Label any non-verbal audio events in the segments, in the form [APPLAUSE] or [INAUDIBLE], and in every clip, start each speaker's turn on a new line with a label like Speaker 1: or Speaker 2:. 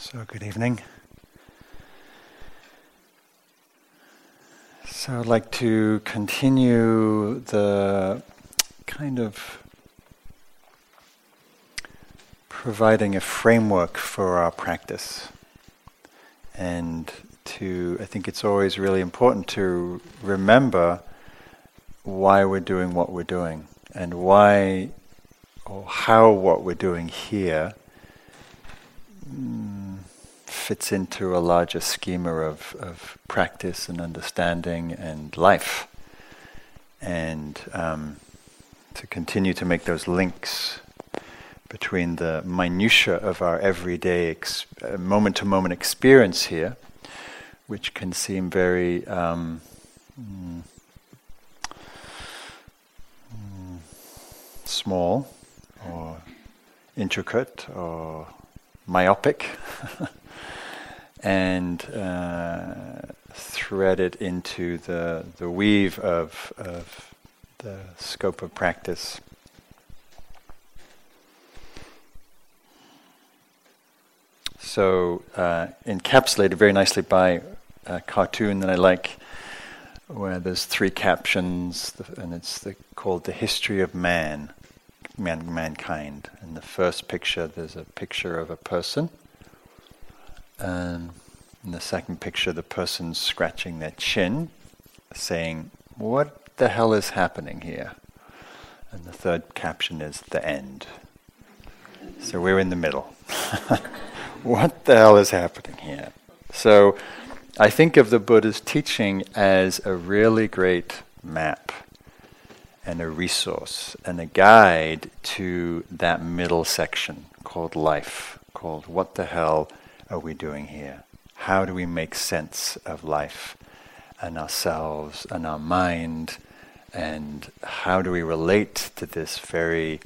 Speaker 1: So, good evening. So, I'd like to continue the kind of providing a framework for our practice. And to, I think it's always really important to remember why we're doing what we're doing and why or how what we're doing here fits into a larger schema of, of practice and understanding and life. And um, to continue to make those links between the minutiae of our everyday moment to moment experience here, which can seem very um, mm, mm, small or intricate or myopic [LAUGHS] and uh, thread it into the, the weave of, of the scope of practice. So, uh, encapsulated very nicely by a cartoon that I like, where there's three captions, and it's the, called The History of Man man, mankind. In the first picture, there's a picture of a person. And in the second picture, the person's scratching their chin, saying, What the hell is happening here? And the third caption is the end. So we're in the middle. [LAUGHS] what the hell is happening here? So I think of the Buddha's teaching as a really great map and a resource and a guide to that middle section called life, called what the hell are we doing here? How do we make sense of life and ourselves and our mind? And how do we relate to this very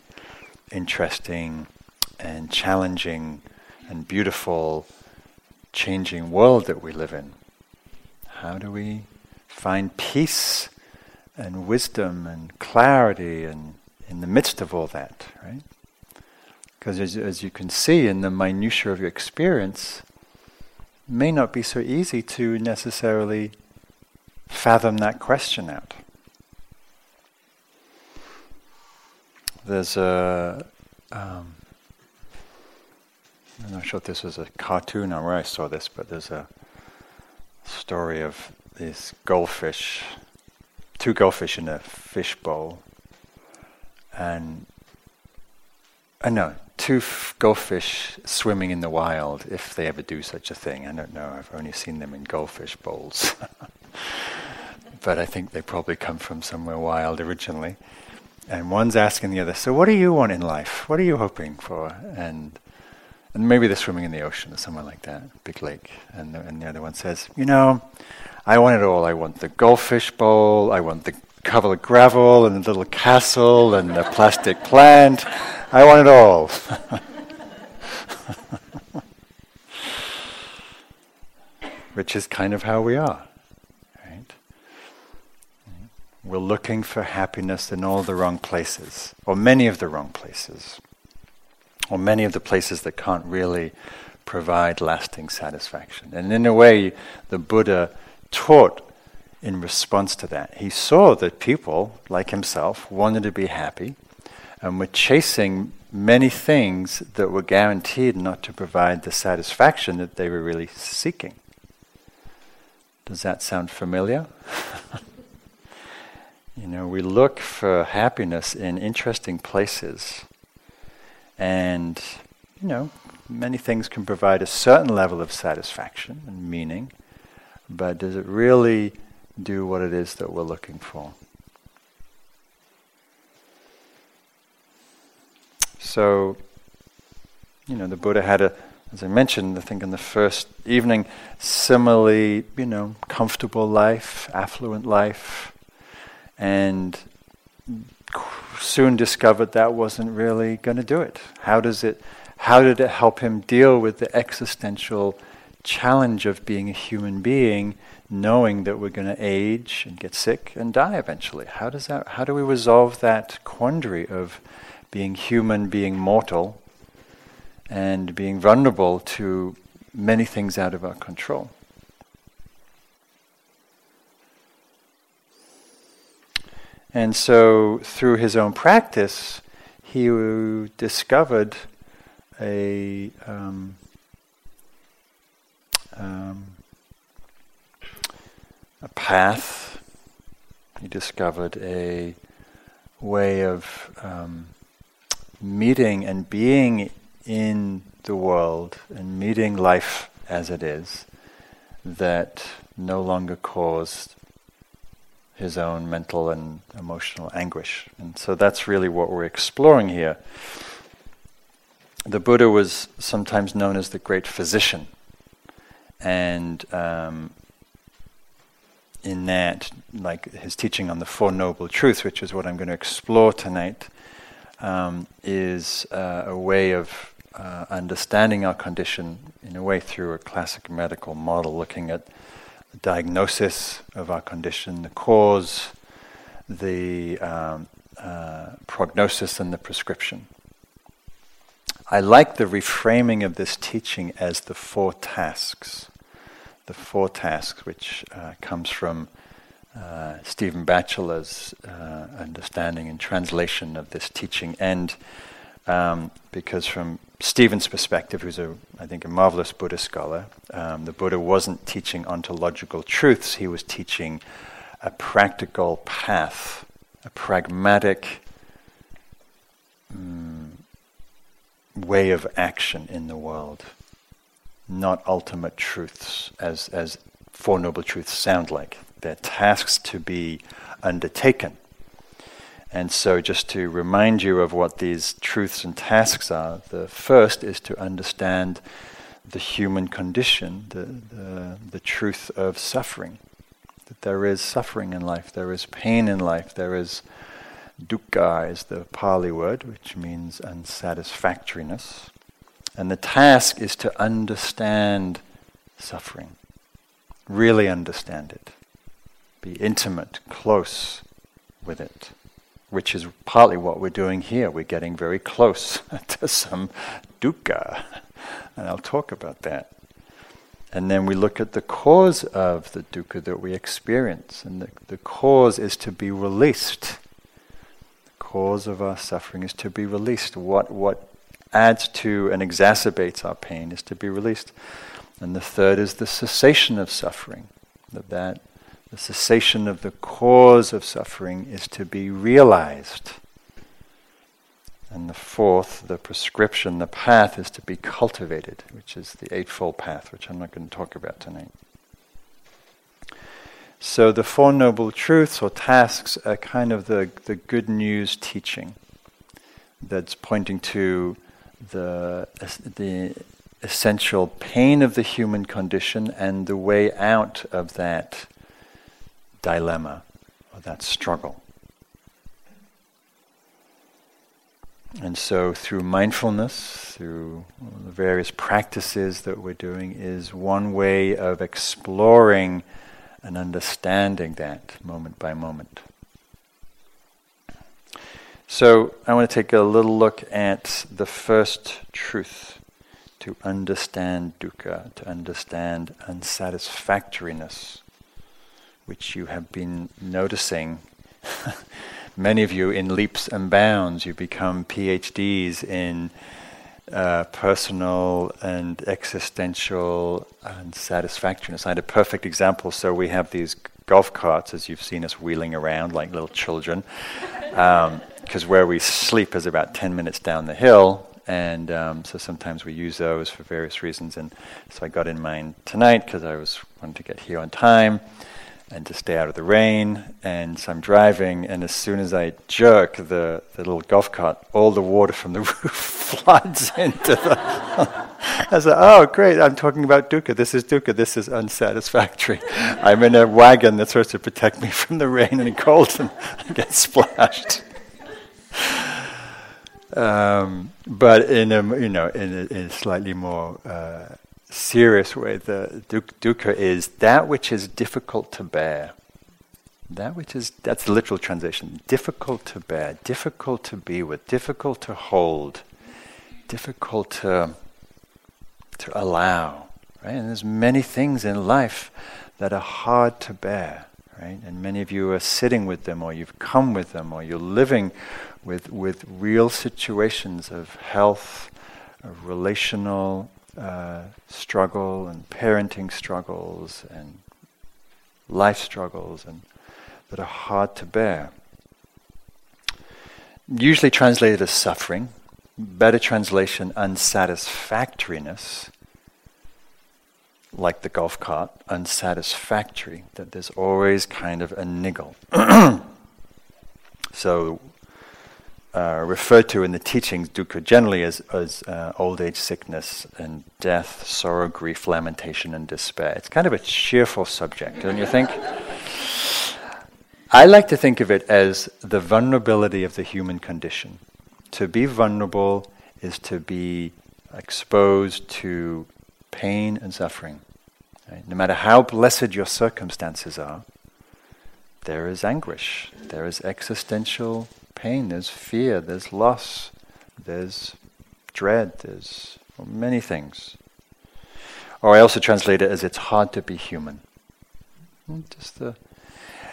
Speaker 1: interesting and challenging and beautiful changing world that we live in? How do we find peace and wisdom and clarity and in the midst of all that, right? Because as, as you can see in the minutiae of your experience, may not be so easy to necessarily fathom that question out. There's a, um, I'm not sure if this was a cartoon or where I saw this, but there's a story of these goldfish two goldfish in a fish bowl, and I uh, know two f- goldfish swimming in the wild, if they ever do such a thing. I don't know. I've only seen them in goldfish bowls, [LAUGHS] but I think they probably come from somewhere wild originally. And one's asking the other, "So, what do you want in life? What are you hoping for?" And and maybe they're swimming in the ocean or somewhere like that, big lake. And the, and the other one says, "You know." I want it all. I want the goldfish bowl, I want the covered gravel and the little castle and the plastic plant. I want it all. [LAUGHS] Which is kind of how we are. Right? We're looking for happiness in all the wrong places, or many of the wrong places, or many of the places that can't really provide lasting satisfaction. And in a way, the Buddha taught in response to that. He saw that people, like himself, wanted to be happy and were chasing many things that were guaranteed not to provide the satisfaction that they were really seeking. Does that sound familiar? [LAUGHS] you know, we look for happiness in interesting places. And, you know, many things can provide a certain level of satisfaction and meaning but does it really do what it is that we're looking for? So, you know, the Buddha had a, as I mentioned, I think in the first evening, similarly, you know, comfortable life, affluent life, and soon discovered that wasn't really going to do it. How does it? How did it help him deal with the existential challenge of being a human being, knowing that we're going to age and get sick and die eventually. How does that? How do we resolve that quandary of being human, being mortal, and being vulnerable to many things out of our control. And so, through his own practice, he discovered a um, um, a path. He discovered a way of um, meeting and being in the world and meeting life as it is that no longer caused his own mental and emotional anguish. And so that's really what we're exploring here. The Buddha was sometimes known as the great physician. And um, in that, like his teaching on the Four Noble Truths, which is what I'm going to explore tonight, um, is uh, a way of uh, understanding our condition in a way through a classic medical model, looking at the diagnosis of our condition, the cause, the um, uh, prognosis, and the prescription. I like the reframing of this teaching as the four tasks. The four tasks, which uh, comes from uh, Stephen Batchelor's uh, understanding and translation of this teaching, and um, because from Stephen's perspective, who's a, I think, a marvelous Buddhist scholar, um, the Buddha wasn't teaching ontological truths, he was teaching a practical path, a pragmatic um, way of action in the world, not ultimate truths, as, as Four Noble Truths sound like. They're tasks to be undertaken. And so, just to remind you of what these truths and tasks are, the first is to understand the human condition, the, the, the, truth of suffering. That there is suffering in life, there is pain in life, there is dukkha, is the Pali word, which means unsatisfactoriness. And the task is to understand suffering, really understand it, be intimate, close with it which is partly what we're doing here. We're getting very close [LAUGHS] to some dukkha, and I'll talk about that. And then we look at the cause of the dukkha that we experience, and the, the cause is to be released. The cause of our suffering is to be released. What, what adds to and exacerbates our pain is to be released. And the third is the cessation of suffering, that that the cessation of the cause of suffering is to be realized. And the fourth, the prescription, the path is to be cultivated, which is the Eightfold Path, which I'm not going to talk about tonight. So the Four Noble Truths or tasks are kind of the, the good news teaching that's pointing to the, the essential pain of the human condition and the way out of that dilemma or that struggle. And so, through mindfulness, through the various practices that we're doing, is one way of exploring and understanding that moment by moment. So, I want to take a little look at the first truth to understand dukkha, to understand unsatisfactoriness which you have been noticing. [LAUGHS] Many of you, in leaps and bounds, you become PhDs in uh, personal and existential unsatisfactoriness. I had a perfect example. So we have these golf carts, as you've seen us wheeling around like little children, because where we sleep is about 10 minutes down the hill. And um, so sometimes we use those for various reasons. And so I got in mine tonight because I was wanting to get here on time and to stay out of the rain. And so I'm driving, and as soon as I jerk the, the little golf cart, all the water from the [LAUGHS] roof floods into the. [LAUGHS] I said, "Oh, great! I'm talking about dukkha. This is dukkha. This is unsatisfactory. I'm in a wagon that's supposed to protect me from the rain and cold, and I [LAUGHS] get splashed." Um, but in a you know in a, in a slightly more uh, serious way, the dukkha is that which is difficult to bear. That which is, that's the literal translation, difficult to bear, difficult to be with, difficult to hold, difficult to, to allow, right? And there's many things in life that are hard to bear, right? And many of you are sitting with them, or you've come with them, or you're living with with real situations of health, of relational uh, struggle, and parenting struggles, and life struggles, and that are hard to bear. Usually translated as suffering. Better translation, unsatisfactoriness like the golf cart, unsatisfactory, that there's always kind of a niggle. [CLEARS THROAT] so, uh, referred to in the teachings, dukkha generally as, as uh, old age, sickness, and death, sorrow, grief, lamentation, and despair. It's kind of a cheerful subject, don't you think? I like to think of it as the vulnerability of the human condition. To be vulnerable is to be exposed to pain and suffering. Right? No matter how blessed your circumstances are, there is anguish, there is existential pain, there's fear, there's loss, there's dread, there's many things. Or I also translate it as it's hard to be human. Just the,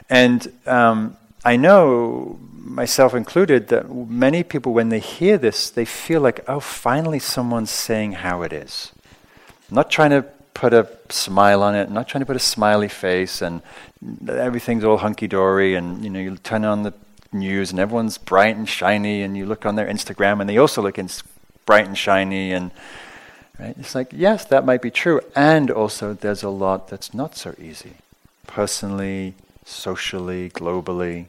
Speaker 1: and um, I know, myself included, that many people, when they hear this, they feel like, oh, finally someone's saying how it is. Not trying to put a smile on it, not trying to put a smiley face, and everything's all hunky dory, and you know, you turn on the news and everyone's bright and shiny, and you look on their Instagram and they also look bright and shiny, and right? it's like yes, that might be true, and also there's a lot that's not so easy, personally, socially, globally.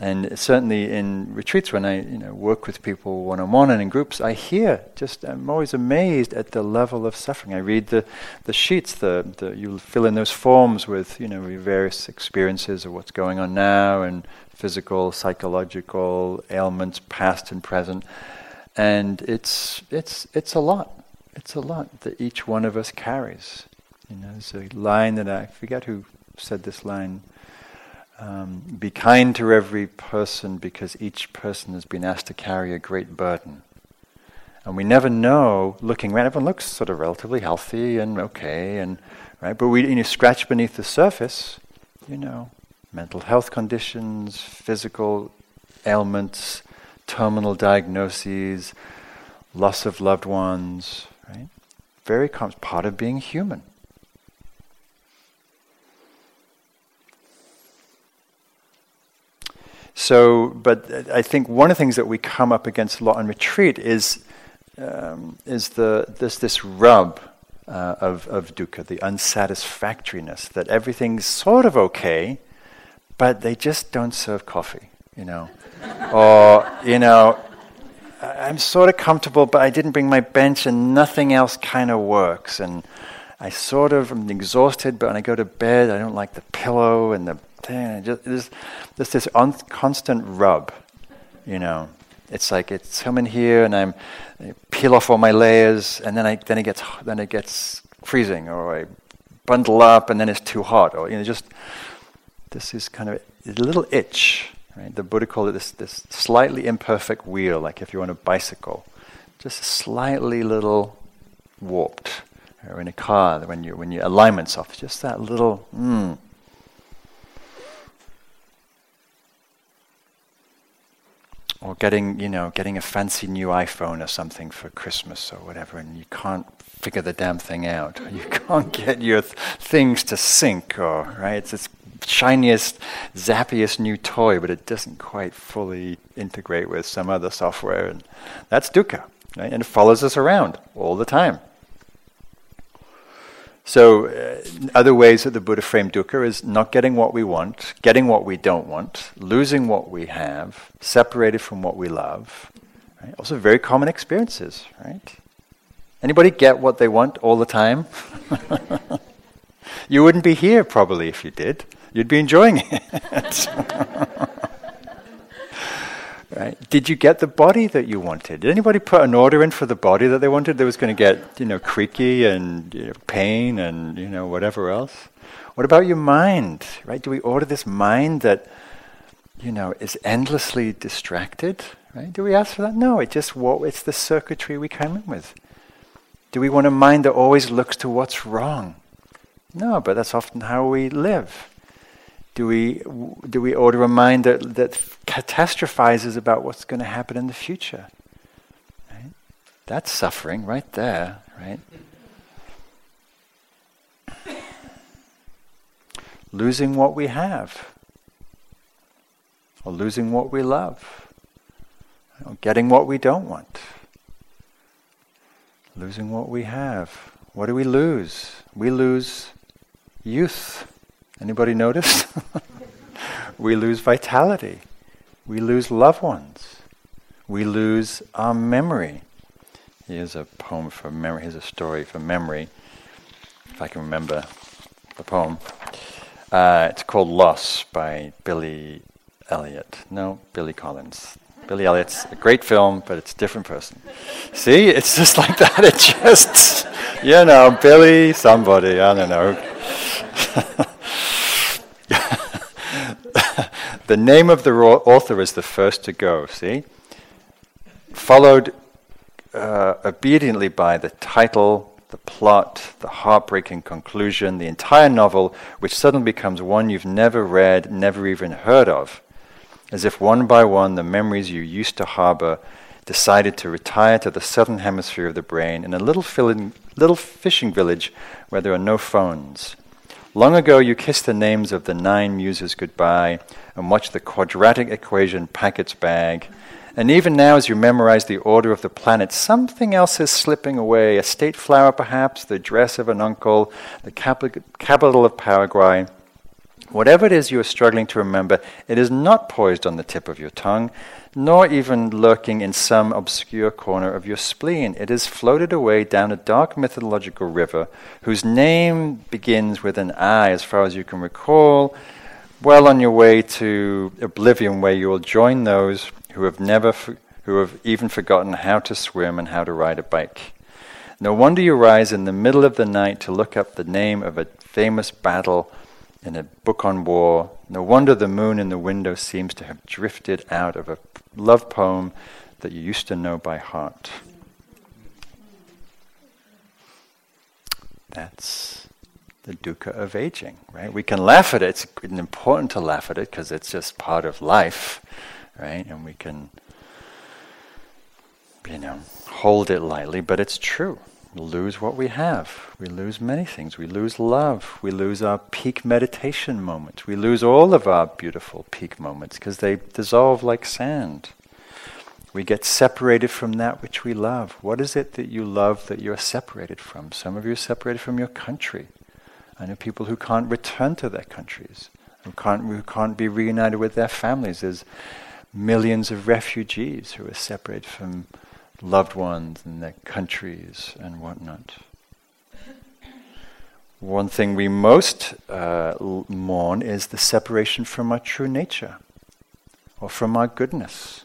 Speaker 1: And certainly in retreats, when I you know work with people one on one and in groups, I hear just I'm always amazed at the level of suffering. I read the, the sheets, the, the you fill in those forms with you know various experiences of what's going on now and physical, psychological ailments, past and present, and it's it's it's a lot. It's a lot that each one of us carries. You know, there's a line that I forget who said this line um, Be kind to every person because each person has been asked to carry a great burden. And we never know, looking around, everyone looks sort of relatively healthy and okay, and right. But we, you know, scratch beneath the surface, you know, mental health conditions, physical ailments, terminal diagnoses, loss of loved ones, right? Very common, part of being human. So, but I think one of the things that we come up against a lot on retreat is um, is the this this rub uh, of of dukkha, the unsatisfactoriness that everything's sort of okay, but they just don't serve coffee, you know, [LAUGHS] or you know. I'm sort of comfortable, but I didn't bring my bench, and nothing else kind of works. And I sort of am exhausted, but when I go to bed, I don't like the pillow and the thing. Just, there's, there's this un- constant rub, you know. It's like it's coming here, and I'm I peel off all my layers, and then I then it gets then it gets freezing, or I bundle up, and then it's too hot, or you know, just this is kind of a little itch. Right? The Buddha called it this this slightly imperfect wheel, like if you're on a bicycle, just a slightly little warped. Or in a car, when you when your alignment's off, just that little. Mm, or getting you know getting a fancy new iPhone or something for Christmas or whatever, and you can't figure the damn thing out. [LAUGHS] You can't get your th- things to sync, or right? It's this shiniest, zappiest new toy, but it doesn't quite fully integrate with some other software, and that's dukkha, right? And it follows us around all the time. So, uh, other ways that the Buddha framed dukkha is not getting what we want, getting what we don't want, losing what we have, separated from what we love. Right? Also, very common experiences, right? Anybody get what they want all the time? [LAUGHS] you wouldn't be here probably if you did. You'd be enjoying it. [LAUGHS] Right? Did you get the body that you wanted? Did anybody put an order in for the body that they wanted that was going to get, you know, creaky and you know, pain and, you know, whatever else? What about your mind, right? Do we order this mind that, you know, is endlessly distracted, right? Do we ask for that? No, it just, what, it's the circuitry we came in with. Do we want a mind that always looks to what's wrong? No, but that's often how we live. Do we, do we order a mind that, that catastrophizes about what's going to happen in the future? Right? That's suffering right there, right? [COUGHS] losing what we have, or losing what we love, or getting what we don't want, losing what we have. What do we lose? We lose youth. Anybody notice? [LAUGHS] we lose vitality. We lose loved ones. We lose our memory. Here's a poem for memory. Here's a story for memory, if I can remember the poem. Uh, it's called Loss by Billy Elliot. No, Billy Collins. Billy Elliot's a great film, but it's a different person. See, it's just like that. [LAUGHS] It just, you know, Billy, somebody, I don't know. [LAUGHS] the name of the author is the first to go, see? Followed uh, obediently by the title, the plot, the heartbreaking conclusion, the entire novel, which suddenly becomes one you've never read, never even heard of. As if one by one the memories you used to harbor decided to retire to the southern hemisphere of the brain in a little, little fishing village where there are no phones. Long ago, you kissed the names of the nine muses goodbye and watched the quadratic equation pack its bag and even now, as you memorize the order of the planets, something else is slipping away a state flower, perhaps, the dress of an uncle, the capital of Paraguay. Whatever it is you are struggling to remember, it is not poised on the tip of your tongue, nor even lurking in some obscure corner of your spleen. It is floated away down a dark mythological river whose name begins with an I, as far as you can recall, well on your way to oblivion, where you will join those who have never, who have even forgotten how to swim and how to ride a bike. No wonder you rise in the middle of the night to look up the name of a famous battle in a book on war. No wonder the moon in the window seems to have drifted out of a love poem that you used to know by heart. That's the dukkha of aging, right? We can laugh at it. It's important to laugh at it because it's just part of life right? And we can, you know, hold it lightly, but it's true. Lose what we have. We lose many things. We lose love. We lose our peak meditation moments. We lose all of our beautiful peak moments because they dissolve like sand. We get separated from that which we love. What is it that you love that you're separated from? Some of you are separated from your country. I know people who can't return to their countries, who can't, who can't be reunited with their families. There's millions of refugees who are separated from loved ones and their countries and whatnot. One thing we most uh, mourn is the separation from our true nature or from our goodness,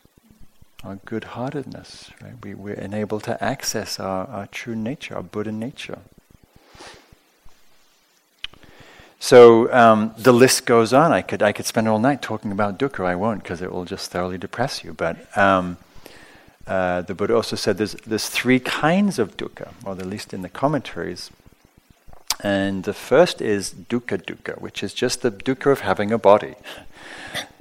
Speaker 1: our good heartedness. Right? We, we're unable to access our, our true nature, our Buddha nature. So um, the list goes on. I could I could spend all night talking about dukkha. I won't because it will just thoroughly depress you. But um, uh, the Buddha also said there's there's three kinds of dukkha, or at least in the commentaries. And the first is dukkha dukkha, which is just the dukkha of having a body. [LAUGHS]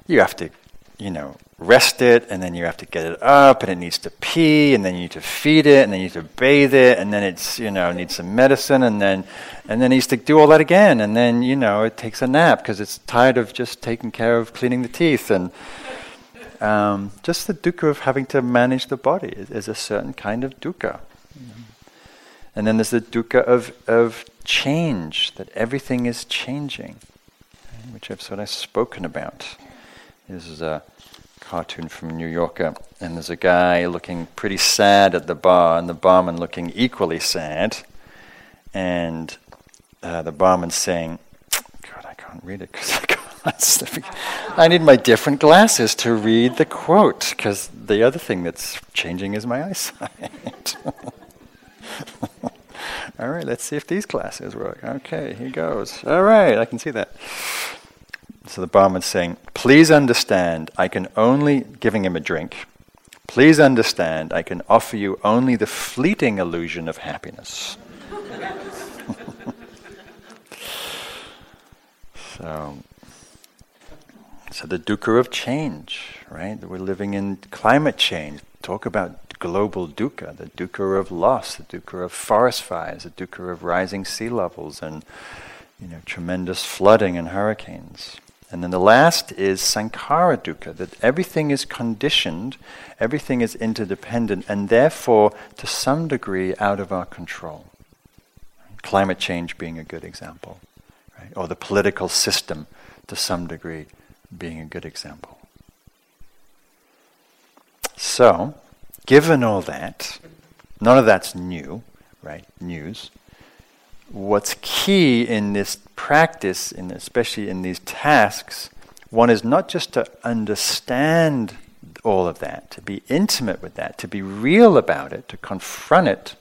Speaker 1: You have to, you know, rest it, and then you have to get it up, and it needs to pee, and then you need to feed it, and then you need to bathe it, and then it's you know needs some medicine, and then and then it needs to do all that again, and then you know it takes a nap because it's tired of just taking care of cleaning the teeth, and um, just the dukkha of having to manage the body is, is a certain kind of dukkha. And then there's the dukkha of of change, that everything is changing, which I've sort of spoken about. This is a cartoon from New Yorker, and there's a guy looking pretty sad at the bar, and the barman looking equally sad, and uh, the barman saying, "God, I can't read it because I can't." [LAUGHS] I need my different glasses to read the quote because the other thing that's changing is my [LAUGHS] eyesight. [LAUGHS] All right, let's see if these glasses work. Okay, here goes. All right, I can see that. So the barman's saying, Please understand, I can only, giving him a drink, please understand I can offer you only the fleeting illusion of happiness. so, so the dukkha of change, right? We're living in climate change. Talk about global dukkha, the dukkha of loss, the dukkha of forest fires, the dukkha of rising sea levels and you know tremendous flooding and hurricanes. And then the last is sankhara dukkha, that everything is conditioned, everything is interdependent, and therefore, to some degree, out of our control. Climate change being a good example, right? or the political system, to some degree, being a good example. So, given all that, none of that's new, right? News what's key in this practice, in especially in these tasks, one is not just to understand all of that, to be intimate with that, to be real about it, to confront it,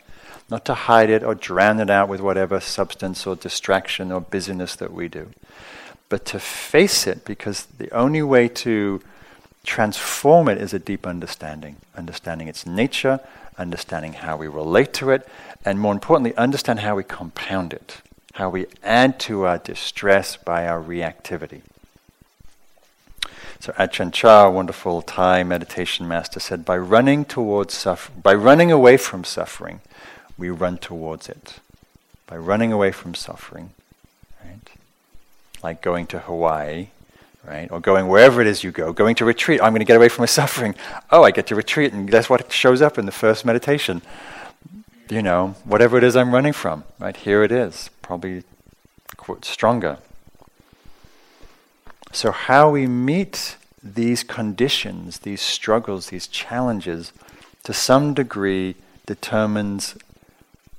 Speaker 1: not to hide it or drown it out with whatever substance or distraction or busyness that we do, but to face it because the only way to transform it is a deep understanding, understanding its nature, understanding how we relate to it, and more importantly, understand how we compound it, how we add to our distress by our reactivity. So Ajahn Chah, wonderful Thai meditation master, said, by running towards suffer- by running away from suffering, we run towards it. By running away from suffering? Like going to Hawaii, right? Or going wherever it is you go, going to retreat. I'm going to get away from my [LAUGHS] suffering. Oh, I get to retreat, and that's what shows up in the first meditation. You know, whatever it is I'm running from, right? Here it is, probably quote, stronger. So, how we meet these conditions, these struggles, these challenges, to some degree determines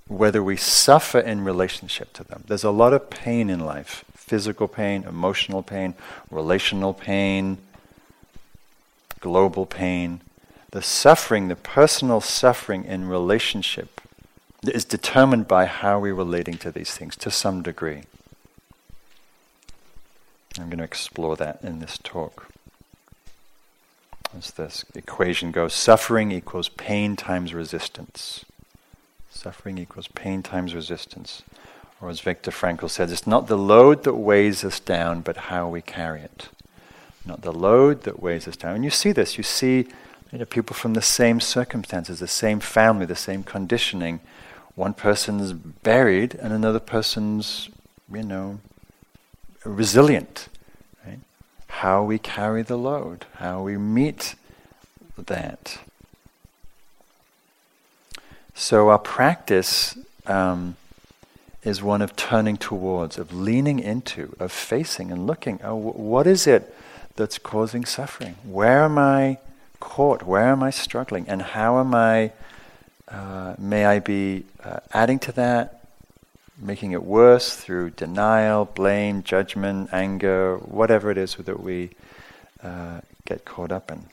Speaker 1: whether we suffer in relationship to them. There's a lot of pain in life physical pain, emotional pain, relational pain, global pain. The suffering, the personal suffering in relationship, is determined by how we're relating to these things to some degree. I'm going to explore that in this talk. As this equation goes, suffering equals pain times resistance. Suffering equals pain times resistance. Or as Viktor Frankl says, it's not the load that weighs us down, but how we carry it. Not the load that weighs us down. And you see this. You see you know, people from the same circumstances, the same family, the same conditioning. One person's buried and another person's, you know, resilient. Right? How we carry the load, how we meet that. So our practice um, is one of turning towards, of leaning into, of facing and looking. Oh, what is it that's causing suffering? Where am I caught? Where am I struggling? And how am I, uh, may I be uh, adding to that, making it worse through denial, blame, judgment, anger, whatever it is that we uh, get caught up in?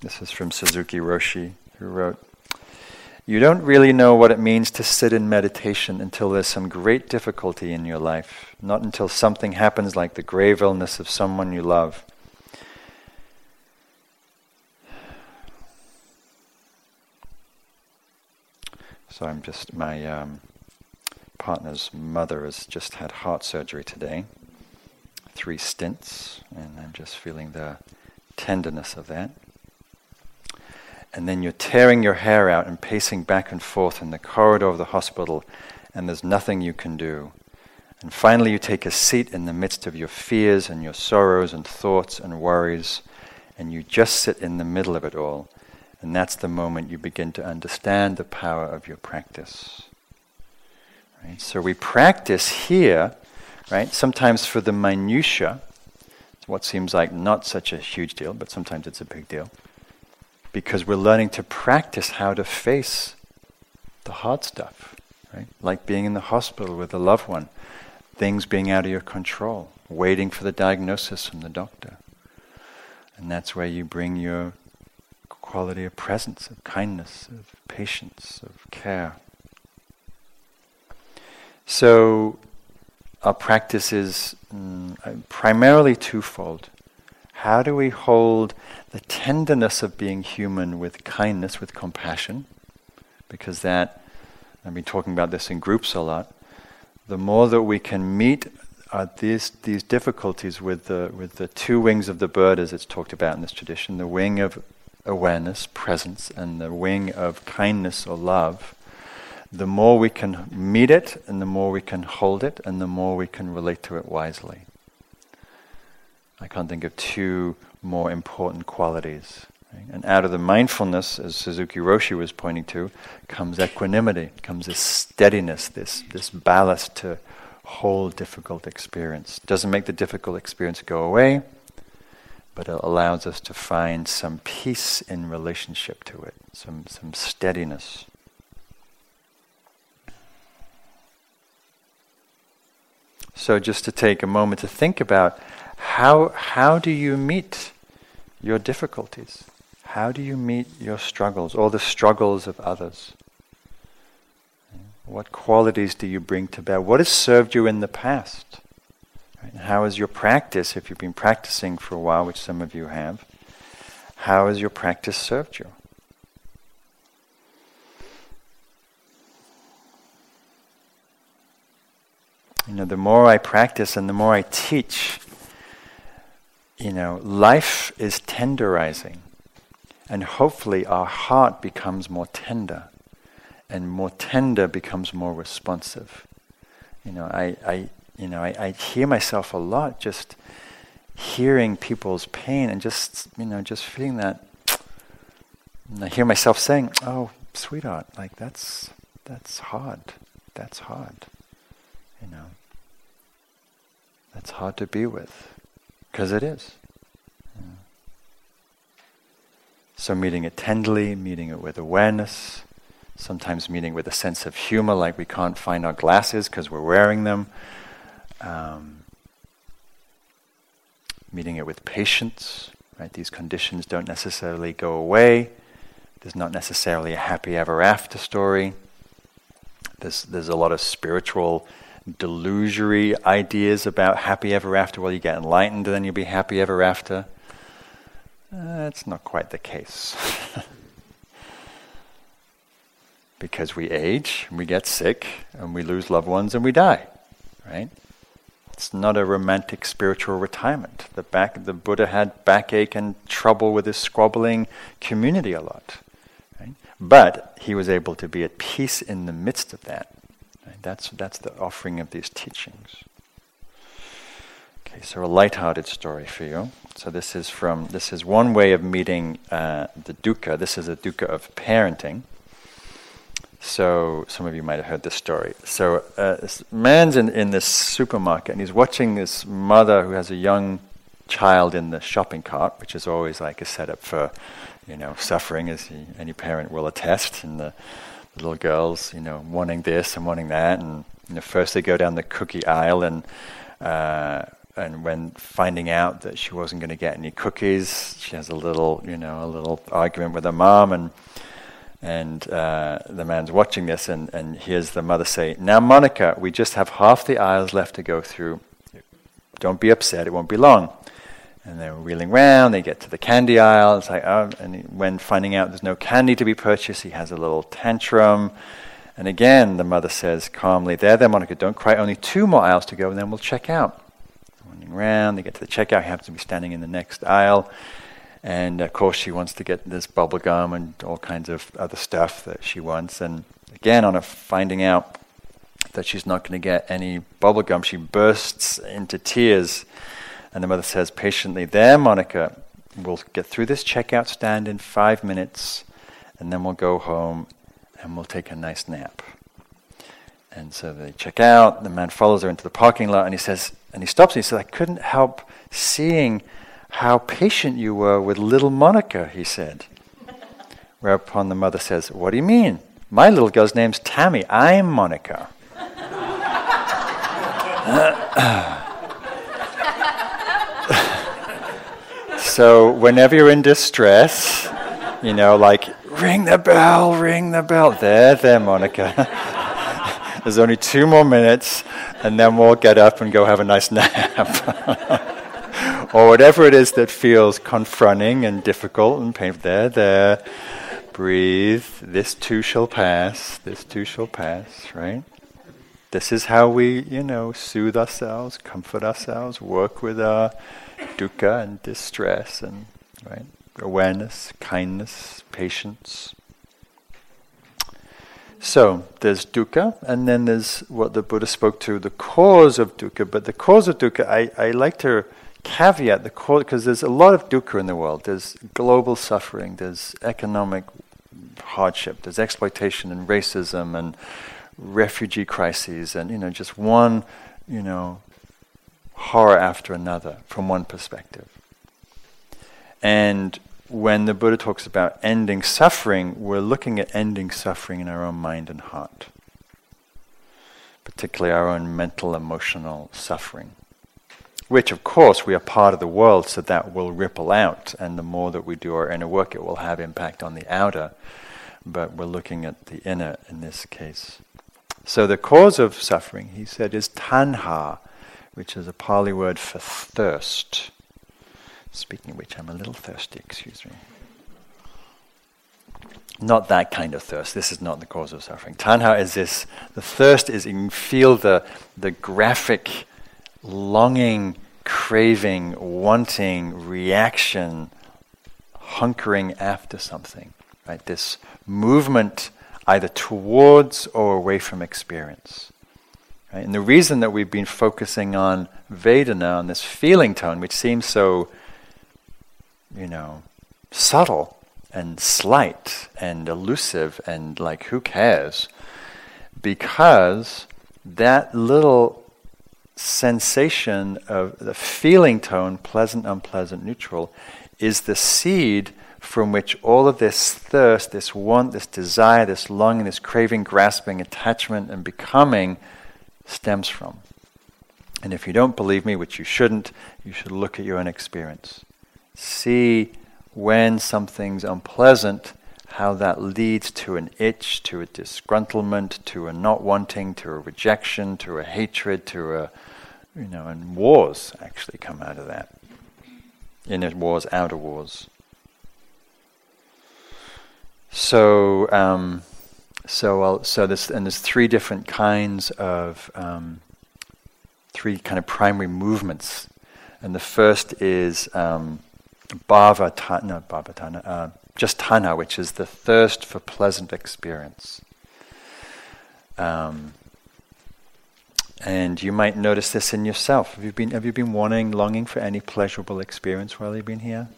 Speaker 1: This is from Suzuki Roshi, who wrote, you don't really know what it means to sit in meditation until there's some great difficulty in your life, not until something happens like the grave illness of someone you love. So I'm just, my um, partner's mother has just had heart surgery today, three stints, and I'm just feeling the tenderness of that and then you're tearing your hair out and pacing back and forth in the corridor of the hospital, and there's nothing you can do. And finally, you take a seat in the midst of your fears and your sorrows and thoughts and worries, and you just sit in the middle of it all. And that's the moment you begin to understand the power of your practice. Right? So we practice here, right? Sometimes for the minutia, what seems like not such a huge deal, but sometimes it's a big deal because we're learning to practice how to face the hard stuff, right? Like being in the hospital with a loved one, things being out of your control, waiting for the diagnosis from the doctor. And that's where you bring your quality of presence, of kindness, of patience, of care. So, our practice is mm, primarily twofold How do we hold the tenderness of being human with kindness, with compassion? Because that, I've been talking about this in groups a lot. The more that we can meet uh, these these difficulties with the with the two wings of the bird, as it's talked about in this tradition, the wing of awareness, presence, and the wing of kindness or love, the more we can meet it, and the more we can hold it, and the more we can relate to it wisely. I can't think of two more important qualities. Right? And out of the mindfulness, as Suzuki Roshi was pointing to, comes equanimity, comes this steadiness, this, this ballast to hold difficult experience. Doesn't make the difficult experience go away, but it allows us to find some peace in relationship to it, some, some steadiness. So, just to take a moment to think about how, how do you meet your difficulties? How do you meet your struggles or the struggles of others? What qualities do you bring to bear? What has served you in the past? How is your practice, if you've been practicing for a while, which some of you have, how has your practice served you? You know, the more I practice and the more I teach, you know, life is tenderizing. And hopefully our heart becomes more tender. And more tender becomes more responsive. You know, I, I you know, I, I hear myself a lot just hearing people's pain and just, you know, just feeling that. And I hear myself saying, "Oh, sweetheart, like that's that's hard. That's hard." You know. That's hard to be with. Because it is. So, meeting it tenderly, meeting it with awareness, sometimes meeting with a sense of humor, like we can't find our glasses because we're wearing them. Um, meeting it with patience, right? These conditions don't necessarily go away. There's not necessarily a happy ever after story. There's, there's a lot of spiritual delusory ideas about happy ever after. Well, you get enlightened, and then you'll be happy ever after. That's uh, not quite the case. [LAUGHS] because we age, and we get sick, and we lose loved ones, and we die, right? It's not a romantic spiritual retirement. The back, the Buddha had backache and trouble with his squabbling community a lot? But he was able to be at peace in the midst of that. That's, that's the offering of these teachings. Okay, so a light-hearted story for you. So this is from this is one way of meeting uh, the dukkha. This is a dukkha of parenting. So some of you might have heard this story. So uh, this man's in, in this supermarket and he's watching this mother who has a young child in the shopping cart, which is always like a setup for, you know, suffering, as he, any parent will attest. And the little girls, you know, wanting this and wanting that, and you know, first they go down the cookie aisle, and uh, and when finding out that she wasn't going to get any cookies, she has a little, you know, a little argument with her mom, and and uh, the man's watching this, and and hears the mother say, "Now, Monica, we just have half the aisles left to go through. Don't be upset; it won't be long." And they're wheeling around, they get to the candy aisle. It's like, oh, and when finding out there's no candy to be purchased, he has a little tantrum. And again, the mother says calmly, There, there, Monica, don't cry, only two more aisles to go, and then we'll check out. Running around, they get to the checkout, he happens to be standing in the next aisle. And of course, she wants to get this bubble gum and all kinds of other stuff that she wants. And again, on finding out that she's not going to get any bubble gum, she bursts into tears and the mother says patiently, There, Monica, we'll get through this checkout stand in five minutes, and then we'll go home and we'll take a nice nap. And so they check out, the man follows her into the parking lot, and he says, and he stops and he says, I couldn't help seeing how patient you were with little Monica, he said. Whereupon the mother says, What do you mean? My little girl's name's Tammy. I'm Monica. [LAUGHS] [CLEARS THROAT] So whenever you're in distress, you know, like, ring the bell, ring the bell. There, there, Monica. [LAUGHS] There's only two more minutes, and then we'll get up and go have a nice nap. [LAUGHS] or whatever it is that feels confronting and difficult and painful. There, there. Breathe. This too shall pass. This too shall pass, right? This is how we, you know, soothe ourselves, comfort ourselves, work with our dukkha and distress and, right? Awareness, kindness, patience. So there's dukkha, and then there's what the Buddha spoke to, the cause of dukkha. But the cause of dukkha, I, I like to caveat the cause, because there's a lot of dukkha in the world. There's global suffering, there's economic hardship, there's exploitation and racism and refugee crises, and you know, just one, you know, horror after another from one perspective. And when the Buddha talks about ending suffering, we're looking at ending suffering in our own mind and heart, particularly our own mental, emotional suffering. Which, of course, we are part of the world, so that will ripple out, and the more that we do our inner work, it will have impact on the outer. But we're looking at the inner in this case. So, the cause of suffering, he said, is tanha, which is a Pali word for thirst. Speaking of which, I'm a little thirsty, excuse me. Not that kind of thirst. This is not the cause of suffering. Tanha is this the thirst is you can feel the, the graphic longing, craving, wanting, reaction, hunkering after something. Right? This movement either towards or away from experience. Right? And the reason that we've been focusing on Vedana, on this feeling tone, which seems so you know, subtle and slight and elusive and like who cares? Because that little sensation of the feeling tone, pleasant, unpleasant, neutral, is the seed from which all of this thirst, this want, this desire, this longing, this craving, grasping, attachment, and becoming stems from. And if you don't believe me, which you shouldn't, you should look at your own experience see when something's unpleasant, how that leads to an itch, to a disgruntlement, to a not wanting, to a rejection, to a hatred, to a, you know, and wars actually come out of that. Inner wars, outer wars. So, um, so, I'll, so this, and there's three different kinds of, um, three kind of primary movements. And the first is um, bhavatanha, bhavatanha, uh, just tanha, which is the thirst for pleasant experience. Um, and you might notice this in yourself. Have you been Have you been wanting, longing for any pleasurable experience while you've been here?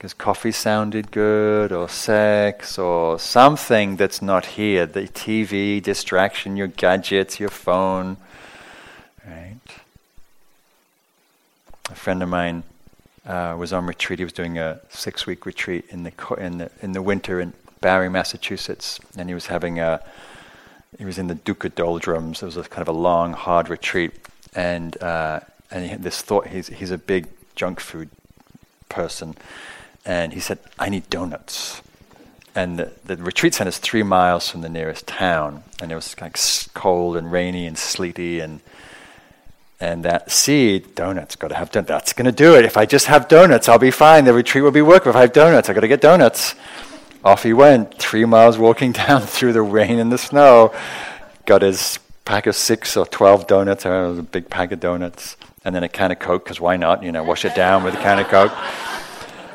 Speaker 1: Has coffee sounded good, or sex, or something that's not here? The TV, distraction, your gadgets, your phone, right? A friend of mine uh, was on retreat. He was doing a six-week retreat in the in the in the winter in Barre, Massachusetts, and he was having a he was in the Dukkha doldrums. It was a kind of a long, hard retreat, and uh, and he had this thought. He's he's a big junk food person, and he said, "I need donuts." And the, the retreat center is three miles from the nearest town, and it was like cold and rainy and sleety, and and that seed, donuts, got to have donuts. That's going to do it. If I just have donuts, I'll be fine. The retreat will be working. If I have donuts, I got to get donuts. Off he went, three miles walking [LAUGHS] down through the rain and the snow. Got his pack of six or twelve donuts. I was a big pack of donuts, and then a can of Coke because why not? You know, wash it down with a can of Coke.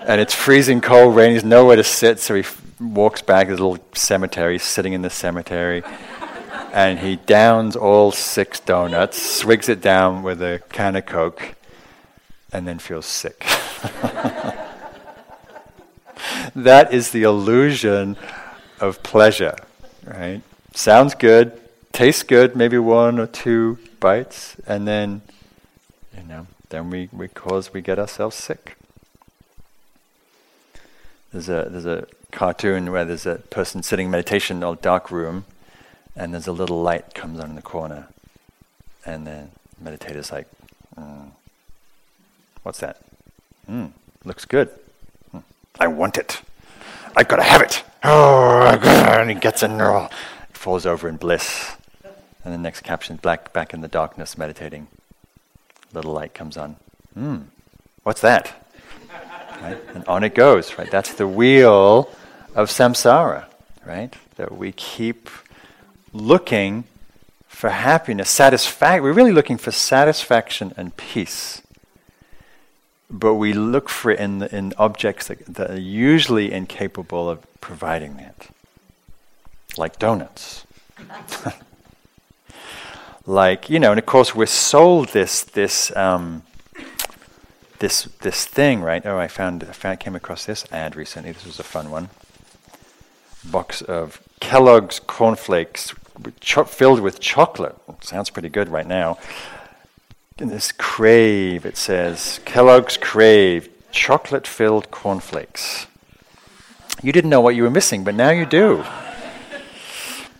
Speaker 1: And it's freezing cold, rain. He's nowhere to sit, so he f- walks back. to a little cemetery, sitting in the cemetery [LAUGHS] and he downs all six donuts, swigs it down with a can of Coke, and then feels sick. [LAUGHS] that is the illusion of pleasure, right? Sounds good, tastes good, maybe one or two bites, and then, you know, then we, we cause we get ourselves sick. There's a there's a cartoon where there's a person sitting in meditation in a dark room, and there's a little light comes on in the corner, and then meditator's like, mm, "What's that? Mm, looks good. Mm, I want it. I've got to have it." Oh, and he gets in there, all, falls over in bliss. And the next caption, black back in the darkness, meditating. Little light comes on. Hmm, What's that? Right? And on it goes, right? That's the wheel of samsara, right? That we keep looking for happiness, satisfaction. We're really looking for satisfaction and peace. But we look for it in, in objects that, that are usually incapable of providing that, like donuts. [LAUGHS] like, you know, and of course we're sold this, this, um, this, this thing, right? Oh, I found, I found, came across this ad recently. This was a fun one. Box of Kellogg's cornflakes cho- filled with chocolate. Sounds pretty good right now. In this crave, it says Kellogg's Crave chocolate filled cornflakes. You didn't know what you were missing, but now you do.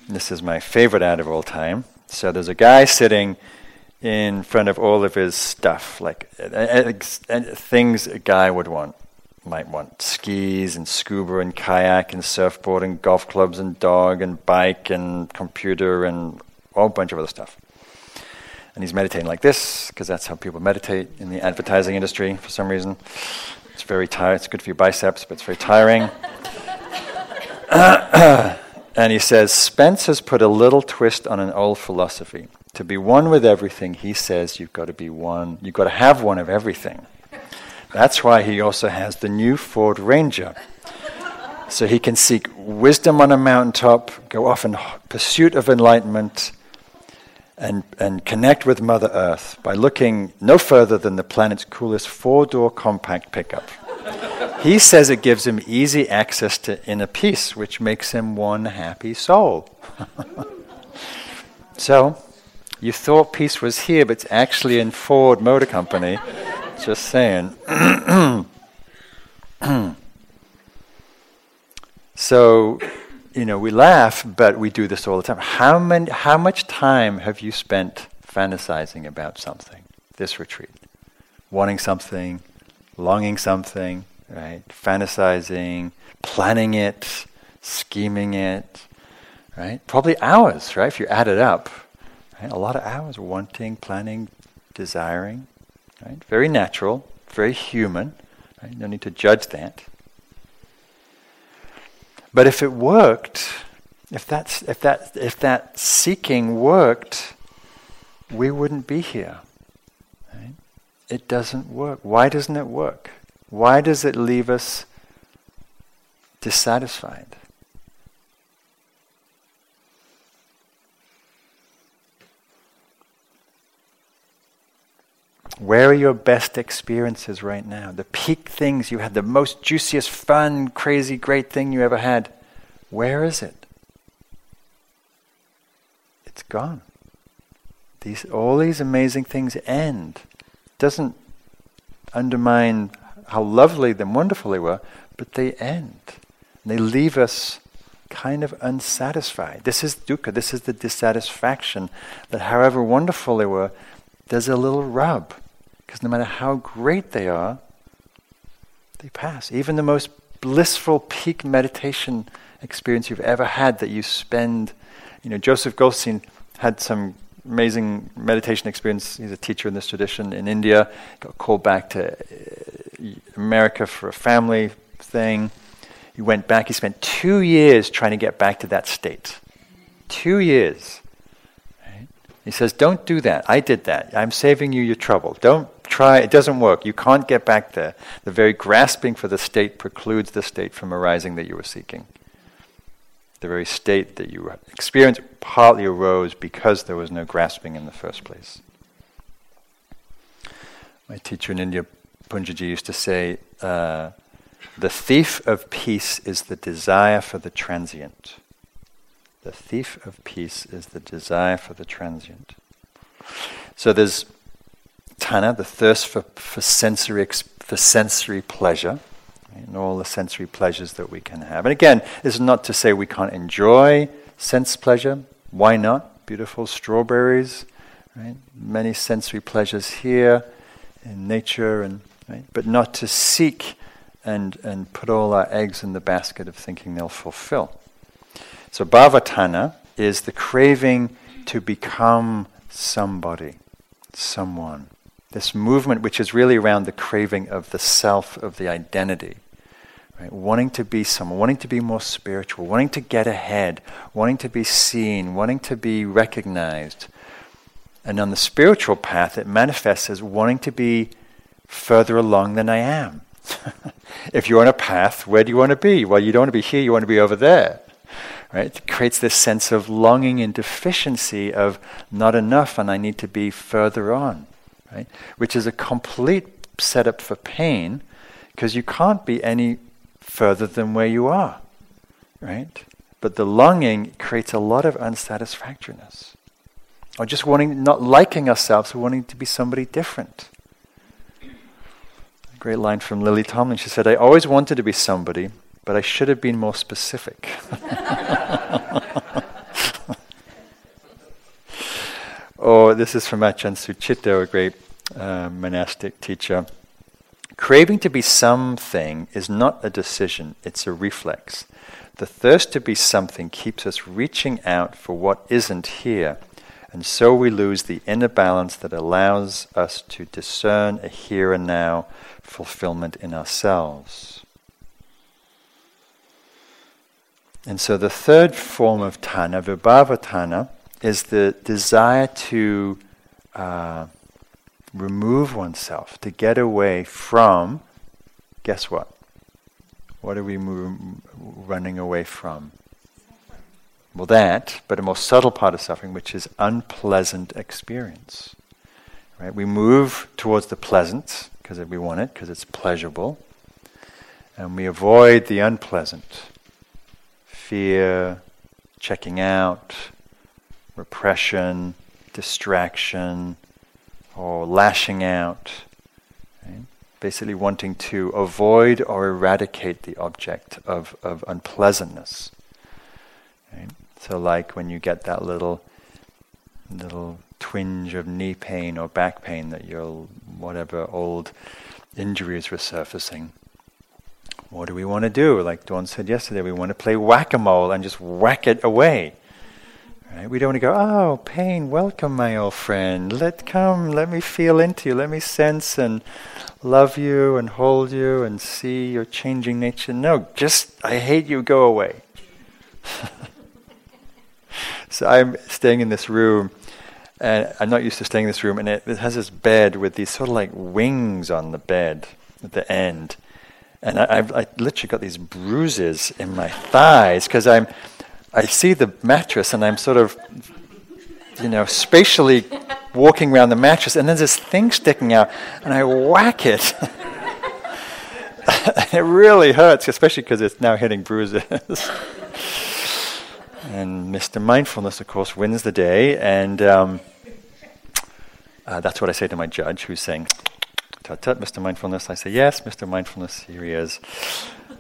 Speaker 1: this is my favorite ad of all time. So there's a guy sitting in front of all of his stuff, like uh, uh, uh, things a guy would want might want skis and scuba and kayak and surfboard and golf clubs and dog and bike and computer and a whole bunch of other stuff. And he's meditating like this because that's how people meditate in the advertising industry for some reason. It's very tiring. It's good for your biceps, but it's very tiring. [LAUGHS] [COUGHS] [COUGHS] and he says Spence has put a little twist on an old philosophy. To be one with everything, he says you've got to be one. You've got to have one of everything. That's why he also has the new Ford Ranger. So he can seek wisdom on a mountaintop, go off in pursuit of enlightenment, and, and connect with Mother Earth by looking no further than the planet's coolest four door compact pickup. he says it gives him easy access to inner peace, which makes him one happy soul. [LAUGHS] so, you thought peace was here, but it's actually in Ford Motor Company. Just saying. [CLEARS THROAT] so, you know, we laugh, but we do this all the time. How, many, how much time have you spent fantasizing about something this retreat? Wanting something, longing something, right? Fantasizing, planning it, scheming it, right? Probably hours, right? If you add it up, right? A lot of hours wanting, planning, desiring. Right? Very natural, very human. Right? No need to judge that. But if it worked, if, that's, if, that, if that seeking worked, we wouldn't be here. Right? It doesn't work. Why doesn't it work? Why does it leave us dissatisfied? Where are your best experiences right now? The peak things you had, the most juiciest, fun, crazy, great thing you ever had. Where is it? It's gone. These, all these amazing things end. Doesn't undermine how lovely and wonderful they were, but they end. And they leave us kind of unsatisfied. This is dukkha, this is the dissatisfaction that however wonderful they were, there's a little rub. Because no matter how great they are, they pass. Even the most blissful peak meditation experience you've ever had that you spend, you know, Joseph Goldstein had some amazing meditation experience. He's a teacher in this tradition in India. Got called back to uh, America for a family thing. He went back. He spent two years trying to get back to that state. Two years. He says, "Don't do that. I did that. I'm saving you your trouble. Don't try, it doesn't work. You can't get back there. The very grasping for the state precludes the state from arising that you were seeking. The very state that you experienced partly arose because there was no grasping in the first place. My teacher in India, Punjaji, used to say, uh, the thief of peace is the desire for the transient. The thief of peace is the desire for the transient. So there's tanha, the thirst for, for, sensory, for sensory pleasure, and all the sensory pleasures that we can have. And again, this is not to say we can't enjoy sense pleasure. Why not? Beautiful strawberries, right? Many sensory pleasures here in nature, and right? but not to seek and, and put all our eggs in the basket of thinking they'll fulfill. So bhavatanha is the craving to become somebody, someone This movement, which is really around the craving of the self, of the identity. Right? Wanting to be someone, wanting to be more spiritual, wanting to get ahead, wanting to be seen, wanting to be recognized. And on the spiritual path, it manifests as wanting to be further along than I am. [LAUGHS] if you're on a path, where do you want to be? Well, you don't want to be here, you want to be over there. Right? It creates this sense of longing and deficiency of not enough and I need to be further on. Right? Which is a complete setup for pain because you can't be any further than where you are. Right? But the longing creates a lot of unsatisfactoriness. Or just wanting, not liking ourselves, wanting to be somebody different. A great line from Lily Tomlin. She said, I always wanted to be somebody, but I should have been more specific. [LAUGHS] or this is from Ajahn Sucitto, a great uh, monastic teacher. Craving to be something is not a decision, it's a reflex. The thirst to be something keeps us reaching out for what isn't here, and so we lose the inner balance that allows us to discern a here and now fulfillment in ourselves. And so the third form of tanha, vibhava tanha, is the desire to uh, remove oneself, to get away from, guess what? What are we running away from? Well, that, but a more subtle part of suffering, which is unpleasant experience. Right? We move towards the pleasant because we want it, because it's pleasurable, and we avoid the unpleasant fear, checking out, repression, distraction, or lashing out. Right? Basically, wanting to avoid or eradicate the object of, of unpleasantness. Right? So, like when you get that little little twinge of knee pain or back pain that your whatever old injury is resurfacing. What do we want to do? Like Dawn said yesterday, we want to play whack a mole and just whack it away. Right? We don't want to go, oh, pain, welcome, my old friend. Let come, let me feel into you, let me sense and love you and hold you and see your changing nature. No, just, I hate you, go away. [LAUGHS] so I'm staying in this room, and I'm not used to staying in this room, and it, it has this bed with these sort of like wings on the bed at the end. And I, I've I literally got these bruises in my thighs because I'm I see the mattress and I'm sort of, you know, spatially walking around the mattress, and then this thing sticking out, and I whack it. [LAUGHS] it really hurts, especially because it's now hitting bruises. [LAUGHS] and Mr. Mindfulness, of course, wins the day, and um, uh, that's what I say to my judge, who's saying, "Tut tut, Mr. Mindfulness." I say, "Yes, Mr. Mindfulness, here he is."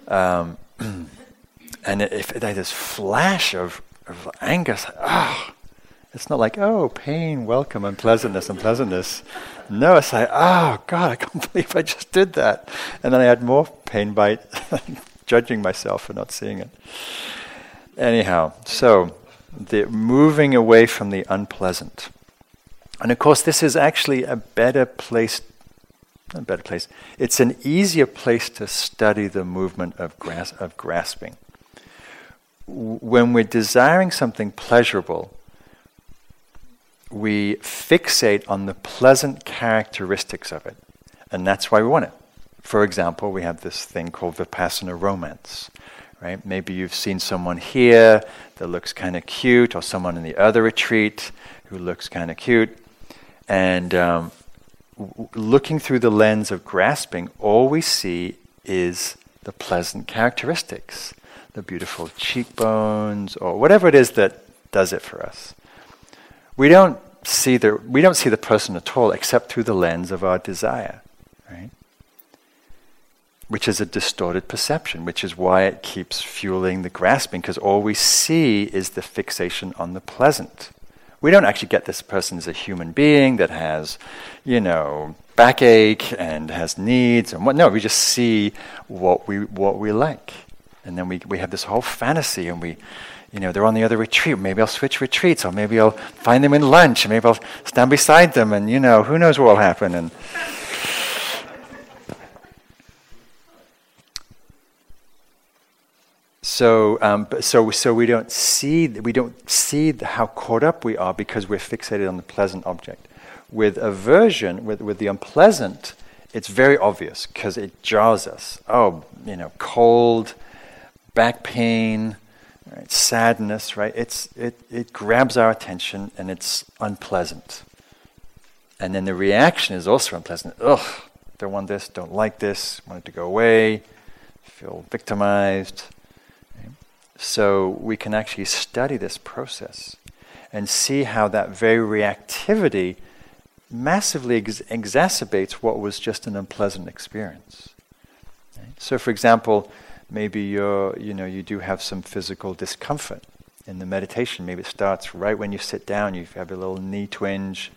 Speaker 1: Um, [CLEARS THROAT] and if there's this flash of, of anger, it's, like, oh, ah, it's not like, oh, pain, welcome, unpleasantness, unpleasantness. No, it's like, oh, God, I can't [LAUGHS] believe I just did that. And then I had more pain by [LAUGHS] judging myself for not seeing it. Anyhow, so the moving away from the unpleasant. And of course, this is actually a better place, a better place. It's an easier place to study the movement of, gras- of grasping when we're desiring something pleasurable, we fixate on the pleasant characteristics of it. And that's why we want it. For example, we have this thing called Vipassana romance. Right? Maybe you've seen someone here that looks kind of cute, or someone in the other retreat who looks kind of cute. And um, w- looking through the lens of grasping, all we see is the pleasant characteristics the beautiful cheekbones, or whatever it is that does it for us. We don't see the, we don't see the person at all except through the lens of our desire, right? Which is a distorted perception, which is why it keeps fueling the grasping, because all we see is the fixation on the pleasant. We don't actually get this person as a human being that has, you know, backache and has needs and what. No, we just see what we what we like and then we, we have this whole fantasy and we you know, they're on the other retreat. Maybe I'll switch retreats, or maybe I'll find them in lunch, maybe I'll stand beside them, and you know, who knows what will happen. And so, um, so, so we don't see we don't see how caught up we are because we're fixated on the pleasant object. With aversion, with with the unpleasant, it's very obvious because it jars us. Oh, you know, cold, back pain right? sadness, right? It's, it, it grabs our attention and it's unpleasant. And then the reaction is also unpleasant. Ugh, don't want this, don't like this, want it to go away, feel victimized. Right? So we can actually study this process and see how that very reactivity massively ex- exacerbates what was just an unpleasant experience. So, for example, maybe you're, you know, you do have some physical discomfort in the meditation. Maybe it starts right when you sit down, you have a little knee twinge.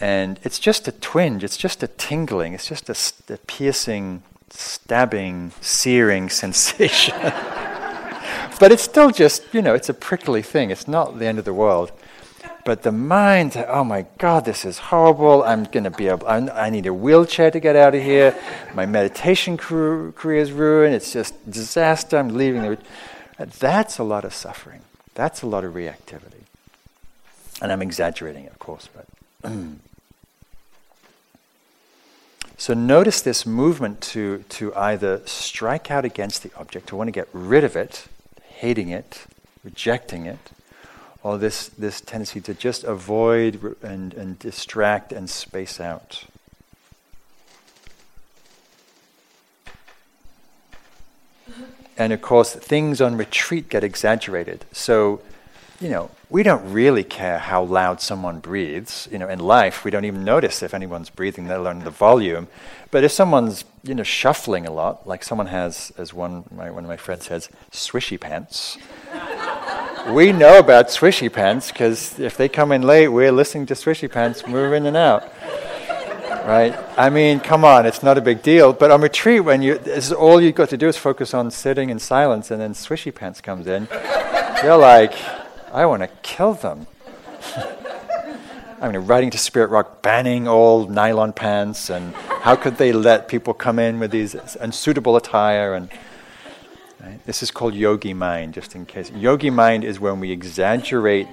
Speaker 1: And it's just a twinge, it's just a tingling, it's just a, a piercing, stabbing, searing [LAUGHS] sensation. [LAUGHS] but it's still just, you know, it's a prickly thing. It's not the end of the world. But the mind, oh my God, this is horrible. I'm going to be able, I'm, i need a wheelchair to get out of here. My meditation career is ruined. It's just disaster. I'm leaving. That's a lot of suffering. That's a lot of reactivity. And I'm exaggerating of course, but. [CLEARS THROAT] so notice this movement to, to either strike out against the object, to want to get rid of it, hating it, rejecting it, or this, this tendency to just avoid and, and distract and space out. And of course, things on retreat get exaggerated. So, you know, we don't really care how loud someone breathes. You know, in life, we don't even notice if anyone's breathing, let alone the volume. But if someone's, you know, shuffling a lot, like someone has, as one, my, one of my friends says, swishy pants we know about swishy pants because if they come in late, we're listening to swishy pants move in and out. Right? I mean, come on, it's not a big deal. But on retreat, when you, this is all you've got to do is focus on sitting in silence, and then swishy pants comes in. You're like, I want to kill them. [LAUGHS] I mean, writing to Spirit Rock, banning all nylon pants, and how could they let people come in with these unsuitable attire and Right? This is called yogi mind, just in case. Yogi mind is when we exaggerate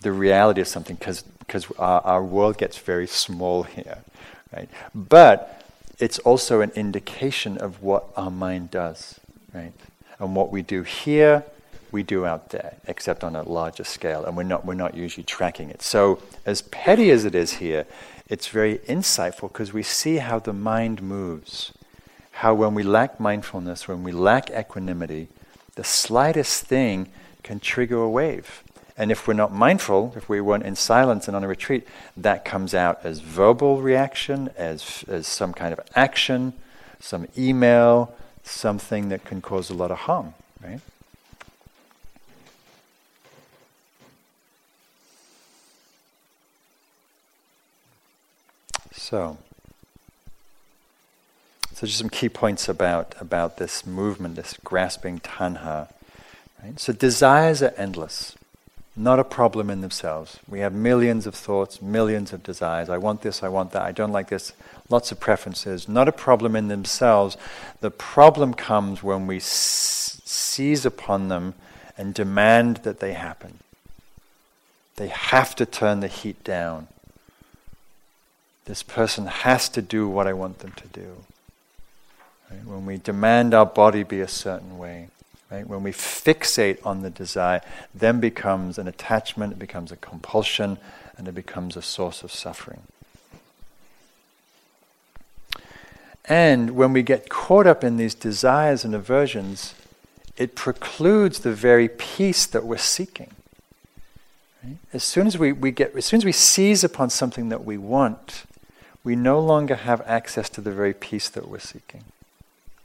Speaker 1: the reality of something because our, our world gets very small here. Right? But it's also an indication of what our mind does. Right? And what we do here, we do out there, except on a larger scale, and we're not, we're not usually tracking it. So, as petty as it is here, it's very insightful because we see how the mind moves how when we lack mindfulness, when we lack equanimity, the slightest thing can trigger a wave. And if we're not mindful, if we weren't in silence and on a retreat, that comes out as verbal reaction, as, as some kind of action, some email, something that can cause a lot of harm, right? So, so just some key points about, about this movement, this grasping tanha. Right? So desires are endless, not a problem in themselves. We have millions of thoughts, millions of desires. I want this, I want that, I don't like this, lots of preferences. Not a problem in themselves. The problem comes when we s- seize upon them and demand that they happen. They have to turn the heat down. This person has to do what I want them to do. Right? When we demand our body be a certain way, right? when we fixate on the desire, then becomes an attachment, it becomes a compulsion, and it becomes a source of suffering. And when we get caught up in these desires and aversions, it precludes the very peace that we're seeking. As soon as we, we get, as soon as we seize upon something that we want, we no longer have access to the very peace that we're seeking.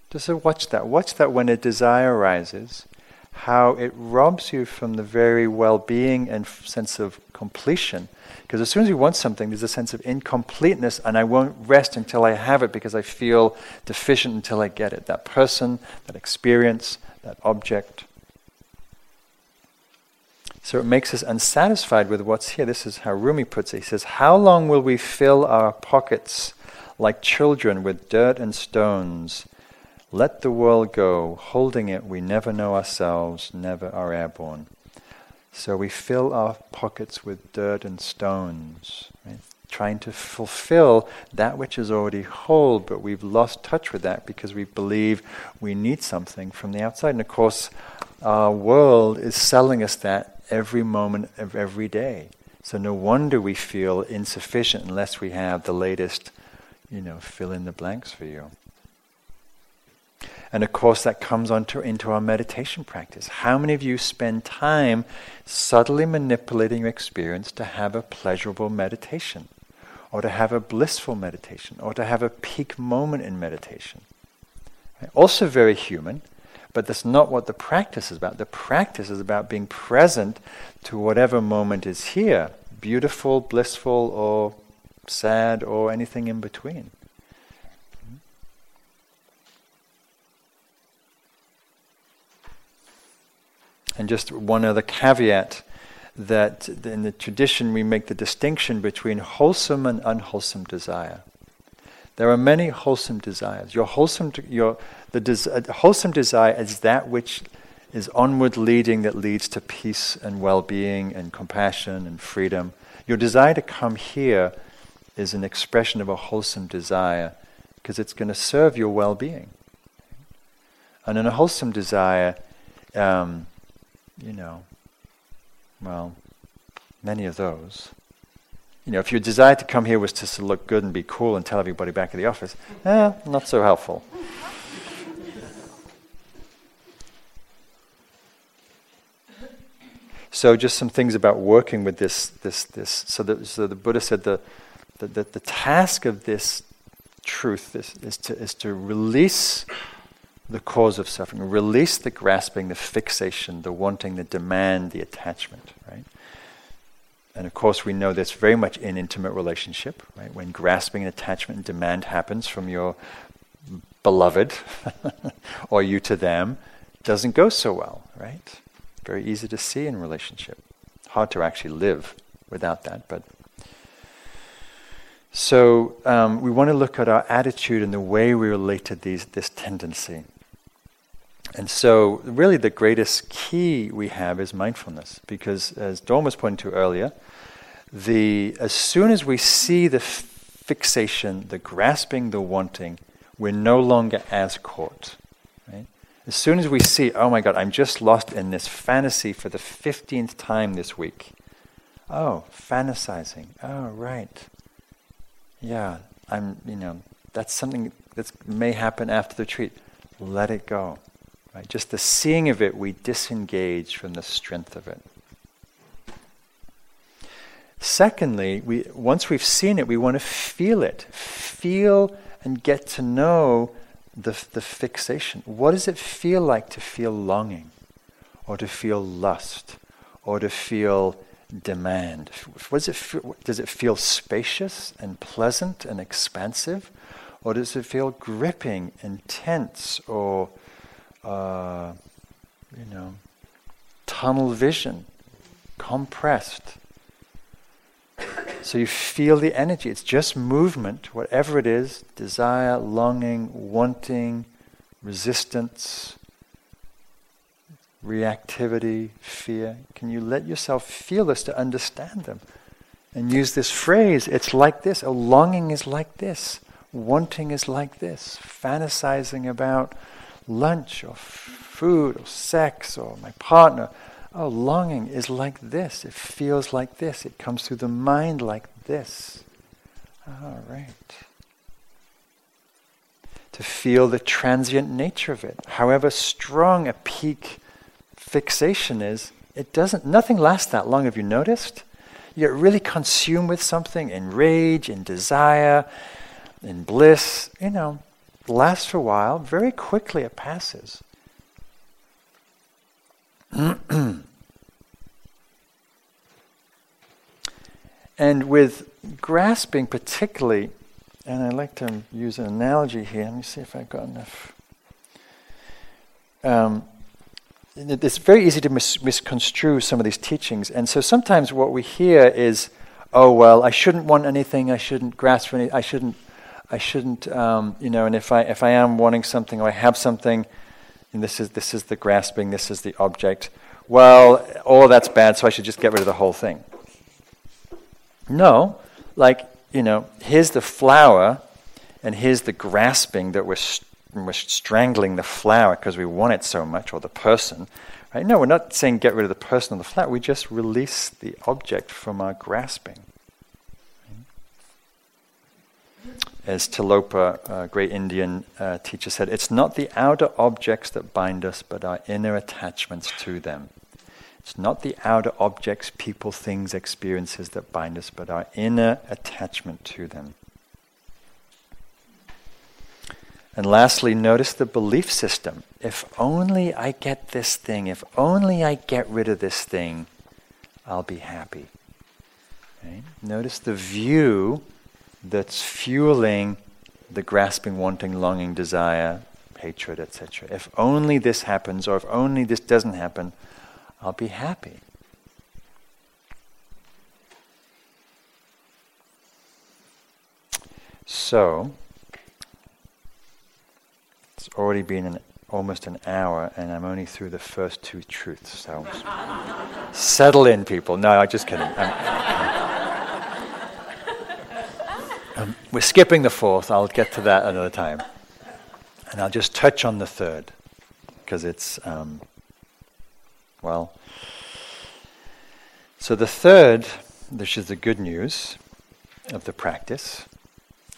Speaker 1: Just watch that. Watch that when a desire arises, how it robs you from the very well being and f- sense of completion. Because as soon as you want something, there's a sense of incompleteness, and I won't rest until I have it because I feel deficient until I get it. That person, that experience, that object. So it makes us unsatisfied with what's here. This is how Rumi puts it. He says, How long will we fill our pockets like children with dirt and stones? Let the world go, holding it, we never know ourselves, never are airborne. So we fill our pockets with dirt and stones, right? trying to fulfill that which is already whole, but we've lost touch with that because we believe we need something from the outside. And of course, our world is selling us that every moment of every day. So no wonder we feel insufficient unless we have the latest, you know, fill in the blanks for you. And of course, that comes onto, into our meditation practice. How many of you spend time subtly manipulating your experience to have a pleasurable meditation, or to have a blissful meditation, or to have a peak moment in meditation? Also, very human, but that's not what the practice is about. The practice is about being present to whatever moment is here beautiful, blissful, or sad, or anything in between. And just one other caveat that in the tradition we make the distinction between wholesome and unwholesome desire. There are many wholesome desires. Your wholesome, your, the des- wholesome desire is that which is onward leading that leads to peace and well being and compassion and freedom. Your desire to come here is an expression of a wholesome desire because it's going to serve your well being. And in a wholesome desire, um, you know, well, many of those. You know, if your desire to come here was just to look good and be cool and tell everybody back at the office, eh, not so helpful. so, just some things about working with this. This, this. So, the, so the Buddha said the, the, the, the task of this truth is, is, to, is to release the cause of suffering. Release the grasping, the fixation, the wanting, the demand, the attachment, right? And of course, we know this very much in intimate relationship, right? When grasping and attachment and demand happens from your beloved [LAUGHS] or you to them, doesn't go so well, right? Very easy to see in relationship. Hard to actually live without that, but so um, we want to look at our attitude and the way we relate to these, this tendency. And so, really, the greatest key we have is mindfulness, because as Dawn was pointing to earlier, the as soon as we see the fixation, the grasping, the wanting, we're no longer as caught. Right? As soon as we see, oh my God, I'm just lost in this fantasy for the fifteenth time this week. Oh, fantasizing. Oh, right. Yeah, I'm. You know, that's something that may happen after the retreat. Let it go. Right? Just the seeing of it, we disengage from the strength of it. Secondly, we, once we've seen it, we want to feel it. Feel and get to know the, the fixation. What does it feel like to feel longing, or to feel lust, or to feel demand? What does, it feel, does it feel spacious and pleasant and expansive? Or does it feel gripping, intense, or uh, you know, tunnel vision, compressed. So you feel the energy. It's just movement, whatever it is desire, longing, wanting, resistance, reactivity, fear. Can you let yourself feel this to understand them? And use this phrase it's like this. Oh, longing is like this. Wanting is like this. Fantasizing about lunch or food or sex or my partner. Oh, longing is like this. It feels like this. It comes through the mind like this. All right. To feel the transient nature of it. However strong a peak fixation is, it doesn't, nothing lasts that long. Have you noticed? You get really consumed with something in rage, in desire, in bliss. You know, lasts for a while, very quickly it passes. [CLEARS THROAT] and with grasping, particularly, and I like to use an analogy here. Let me see if I've got enough. Um, it's very easy to mis- misconstrue some of these teachings. And so sometimes what we hear is, oh, well, I shouldn't want anything, I shouldn't grasp for anything, I shouldn't, I shouldn't, um, you know, and if I, if I am wanting something or I have something, and this is, this is the grasping, this is the object, well, all that's bad, so I should just get rid of the whole thing. No, like, you know, here's the flower, and here's the grasping that we're, st- we're strangling the flower because we want it so much, or the person. Right? No, we're not saying get rid of the person or the flower. We just release the object from our grasping. As Tilopa, a great Indian uh, teacher, said, it's not the outer objects that bind us, but our inner attachments to them. It's not the outer objects, people, things, experiences that bind us, but our inner attachment to them. And lastly, notice the belief system. If only I get this thing, if only I get rid of this thing, I'll be happy. Notice the view that's fueling the grasping, wanting, longing, desire, hatred, etc. If only this happens, or if only this doesn't happen, I'll be happy. So, it's already been an, almost an hour, and I'm only through the first two truths. So, settle in, people. No, I'm just kidding. Um, we're skipping the fourth. I'll get to that another time, and I'll just touch on the third because it's um, well, so the third, which is the good news of the practice,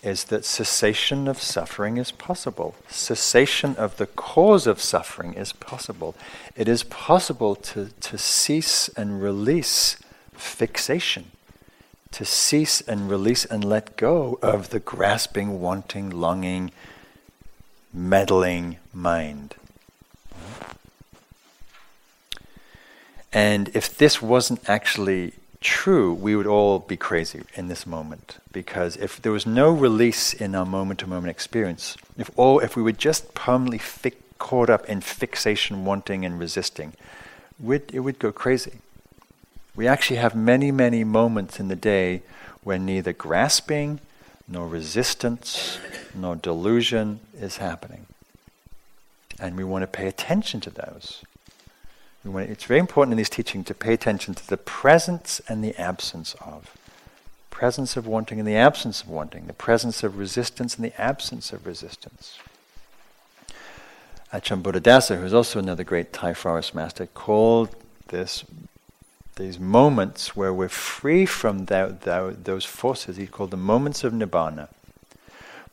Speaker 1: is that cessation of suffering is possible. Cessation of the cause of suffering is possible. It is possible to, to cease and release fixation, to cease and release and let go of the grasping, wanting, longing, meddling mind. And if this wasn't actually true, we would all be crazy in this moment. Because if there was no release in our moment to moment experience, if all if we were just permanently fi- caught up in fixation, wanting and resisting, it would go crazy. We actually have many, many moments in the day when neither grasping, nor resistance, nor delusion is happening. And we want to pay attention to those. It's very important in these teachings to pay attention to the presence and the absence of. Presence of wanting and the absence of wanting. The presence of resistance and the absence of resistance. Ajahn Buddhadasa, who's also another great Thai forest master, called this these moments where we're free from that, that, those forces. He called the moments of nibbana.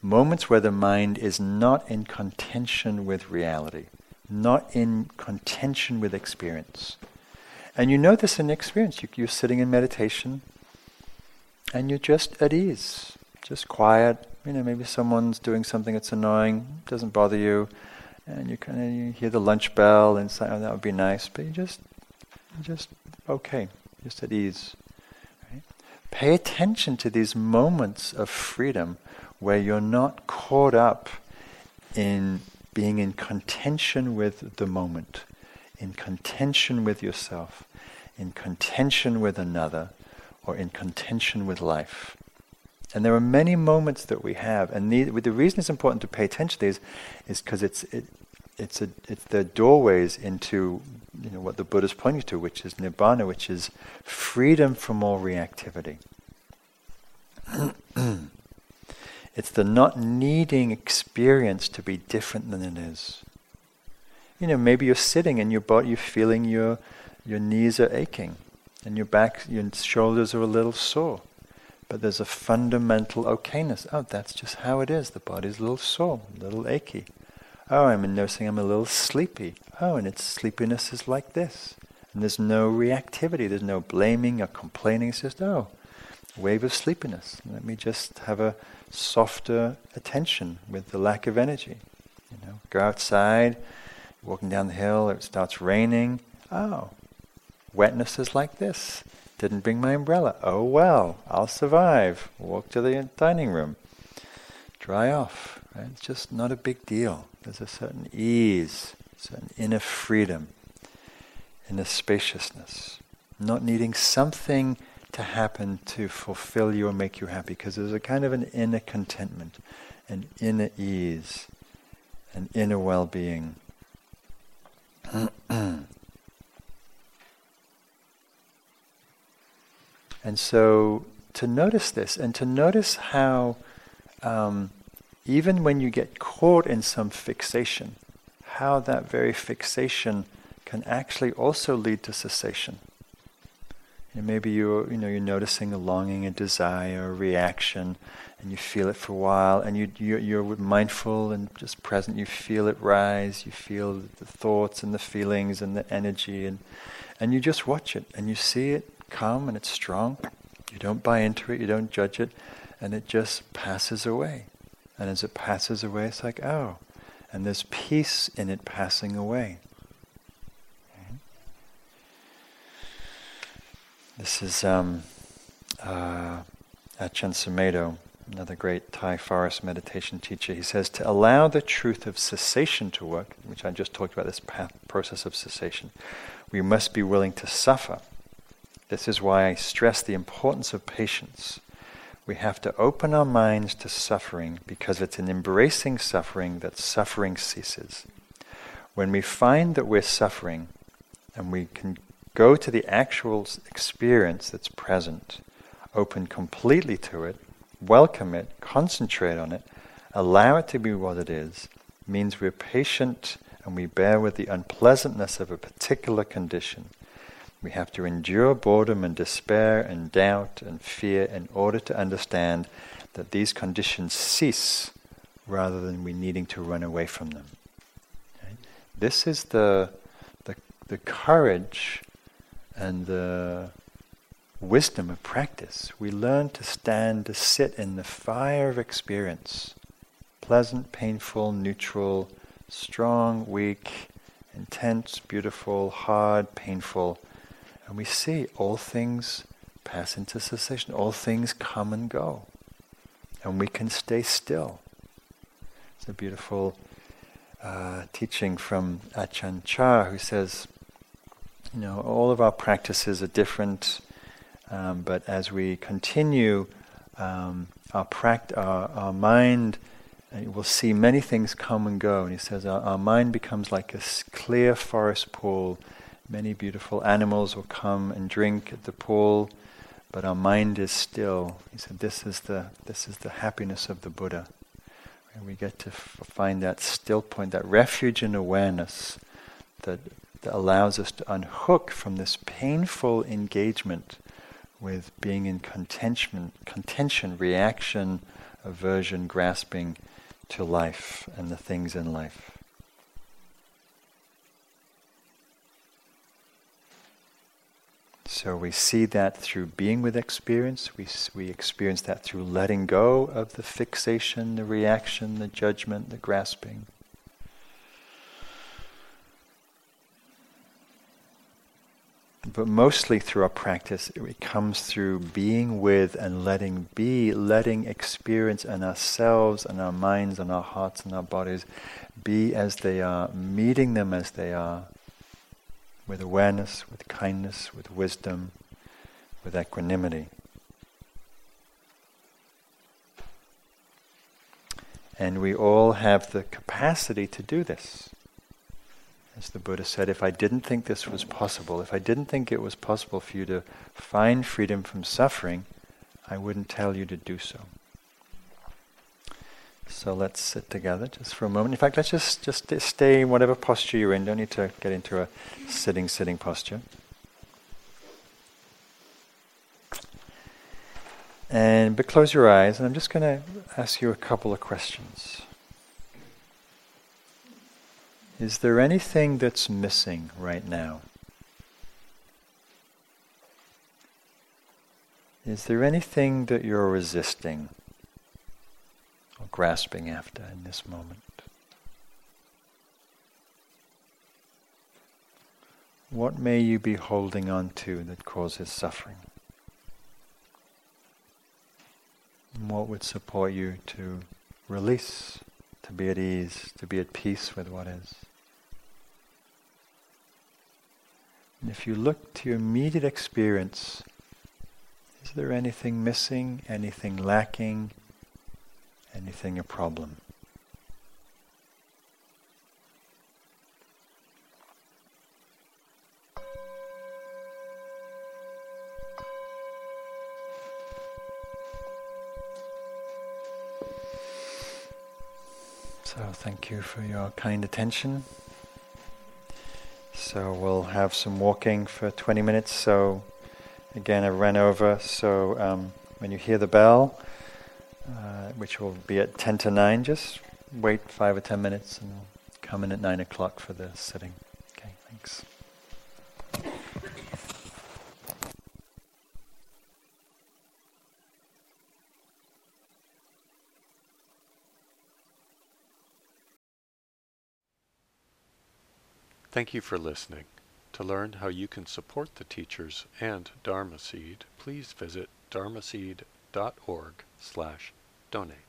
Speaker 1: Moments where the mind is not in contention with reality not in contention with experience. And you know this in experience. You, are sitting in meditation and you're just at ease, just quiet. You know, maybe someone's doing something that's annoying, doesn't bother you, and you kind of you hear the lunch bell and say, "Oh, that would be nice," but you just, just okay, just at ease. Right? Pay attention to these moments of freedom where you're not caught up in being in contention with the moment, in contention with yourself, in contention with another, or in contention with life. And there are many moments that we have, and the, the reason it's important to pay attention to these is because it's it, it's a it's the doorways into you know what the Buddha is pointing to, which is nibbana, which is freedom from all reactivity. [CLEARS THROAT] It's the not needing experience to be different than it is. You know, maybe you're sitting and your body, you're feeling your, your knees are aching and your back, your shoulders are a little sore. But there's a fundamental okayness. Oh, that's just how it is. The body's a little sore, a little achy. Oh, I'm noticing I'm a little sleepy. Oh, and its sleepiness is like this. And there's no reactivity, there's no blaming or complaining. It's just, oh, wave of sleepiness. Let me just have a softer attention with the lack of energy. You know, go outside, walking down the hill, it starts raining. Oh, wetness is like this. Didn't bring my umbrella. Oh well, I'll survive. Walk to the dining room. Dry off. Right? It's just not a big deal. There's a certain ease, certain inner freedom in a spaciousness, not needing something to happen to fulfill you or make you happy, because there's a kind of an inner contentment, an inner ease, an inner well being. [CLEARS THROAT] and so to notice this and to notice how um, even when you get caught in some fixation, how that very fixation can actually also lead to cessation. And maybe you're, you know, you're noticing a longing, a desire, a reaction, and you feel it for a while, and you, you're, you're mindful and just present. You feel it rise, you feel the thoughts and the feelings and the energy, and, and you just watch it, and you see it come, and it's strong. You don't buy into it, you don't judge it, and it just passes away. And as it passes away, it's like, oh, and there's peace in it passing away. This is um, uh, Ajahn Sumedho, another great Thai forest meditation teacher. He says to allow the truth of cessation to work, which I just talked about, this path, process of cessation, we must be willing to suffer. This is why I stress the importance of patience we have to open our minds to suffering because it's in embracing suffering that suffering ceases. When we find that we're suffering and we can go to the actual experience that's present, open completely to it, welcome it, concentrate on it, allow it to be what it is, means we're patient and we bear with the unpleasantness of a particular condition we have to endure boredom and despair and doubt and fear in order to understand that these conditions cease rather than we needing to run away from them. Okay? This is the, the, the courage and the wisdom of practice. We learn to stand, to sit in the fire of experience pleasant, painful, neutral, strong, weak, intense, beautiful, hard, painful and we see all things pass into cessation, all things come and go. And we can stay still. It's a beautiful uh, teaching from Ajahn Chah who says, you know, all of our practices are different, um, but as we continue, um, our, pract- our, our mind uh, will see many things come and go. And he says our, our mind becomes like a clear forest pool Many beautiful animals will come and drink at the pool, but our mind is still. He said, "This is the this is the happiness of the Buddha." And we get to f- find that still point, that refuge in awareness that, that allows us to unhook from this painful engagement with being in contention, contention, reaction, aversion, grasping to life and the things in life. So we see that through being with experience, we, we experience that through letting go of the fixation, the reaction, the judgment, the grasping. But mostly through our practice, it comes through being with and letting be, letting experience and ourselves and our minds and our hearts and our bodies be as they are, meeting them as they are, with awareness, with kindness, with wisdom, with equanimity. And we all have the capacity to do this. As the Buddha said, if I didn't think this was possible, if I didn't think it was possible for you to find freedom from suffering, I wouldn't tell you to do so. So let's sit together just for a moment. In fact, let's just, just stay in whatever posture you're in. Don't need to get into a sitting, sitting posture. And but close your eyes, and I'm just going to ask you a couple of questions. Is there anything that's missing right now? Is there anything that you're resisting? Or grasping after in this moment. What may you be holding on to that causes suffering? And what would support you to release, to be at ease, to be at peace with what is? And if you look to your immediate experience, is there anything missing, anything lacking, anything a problem? So, thank you for your kind attention. So, we'll have some walking for 20 minutes. So, again, I ran over. So, um, when you hear the bell, uh, which will be at 10 to 9, just wait five or 10 minutes and we'll come in at 9 o'clock for the sitting. Okay, thanks.
Speaker 2: Thank you for listening. To learn how you can support the teachers and Dharma Seed, please visit dharmaseed.org slash donate.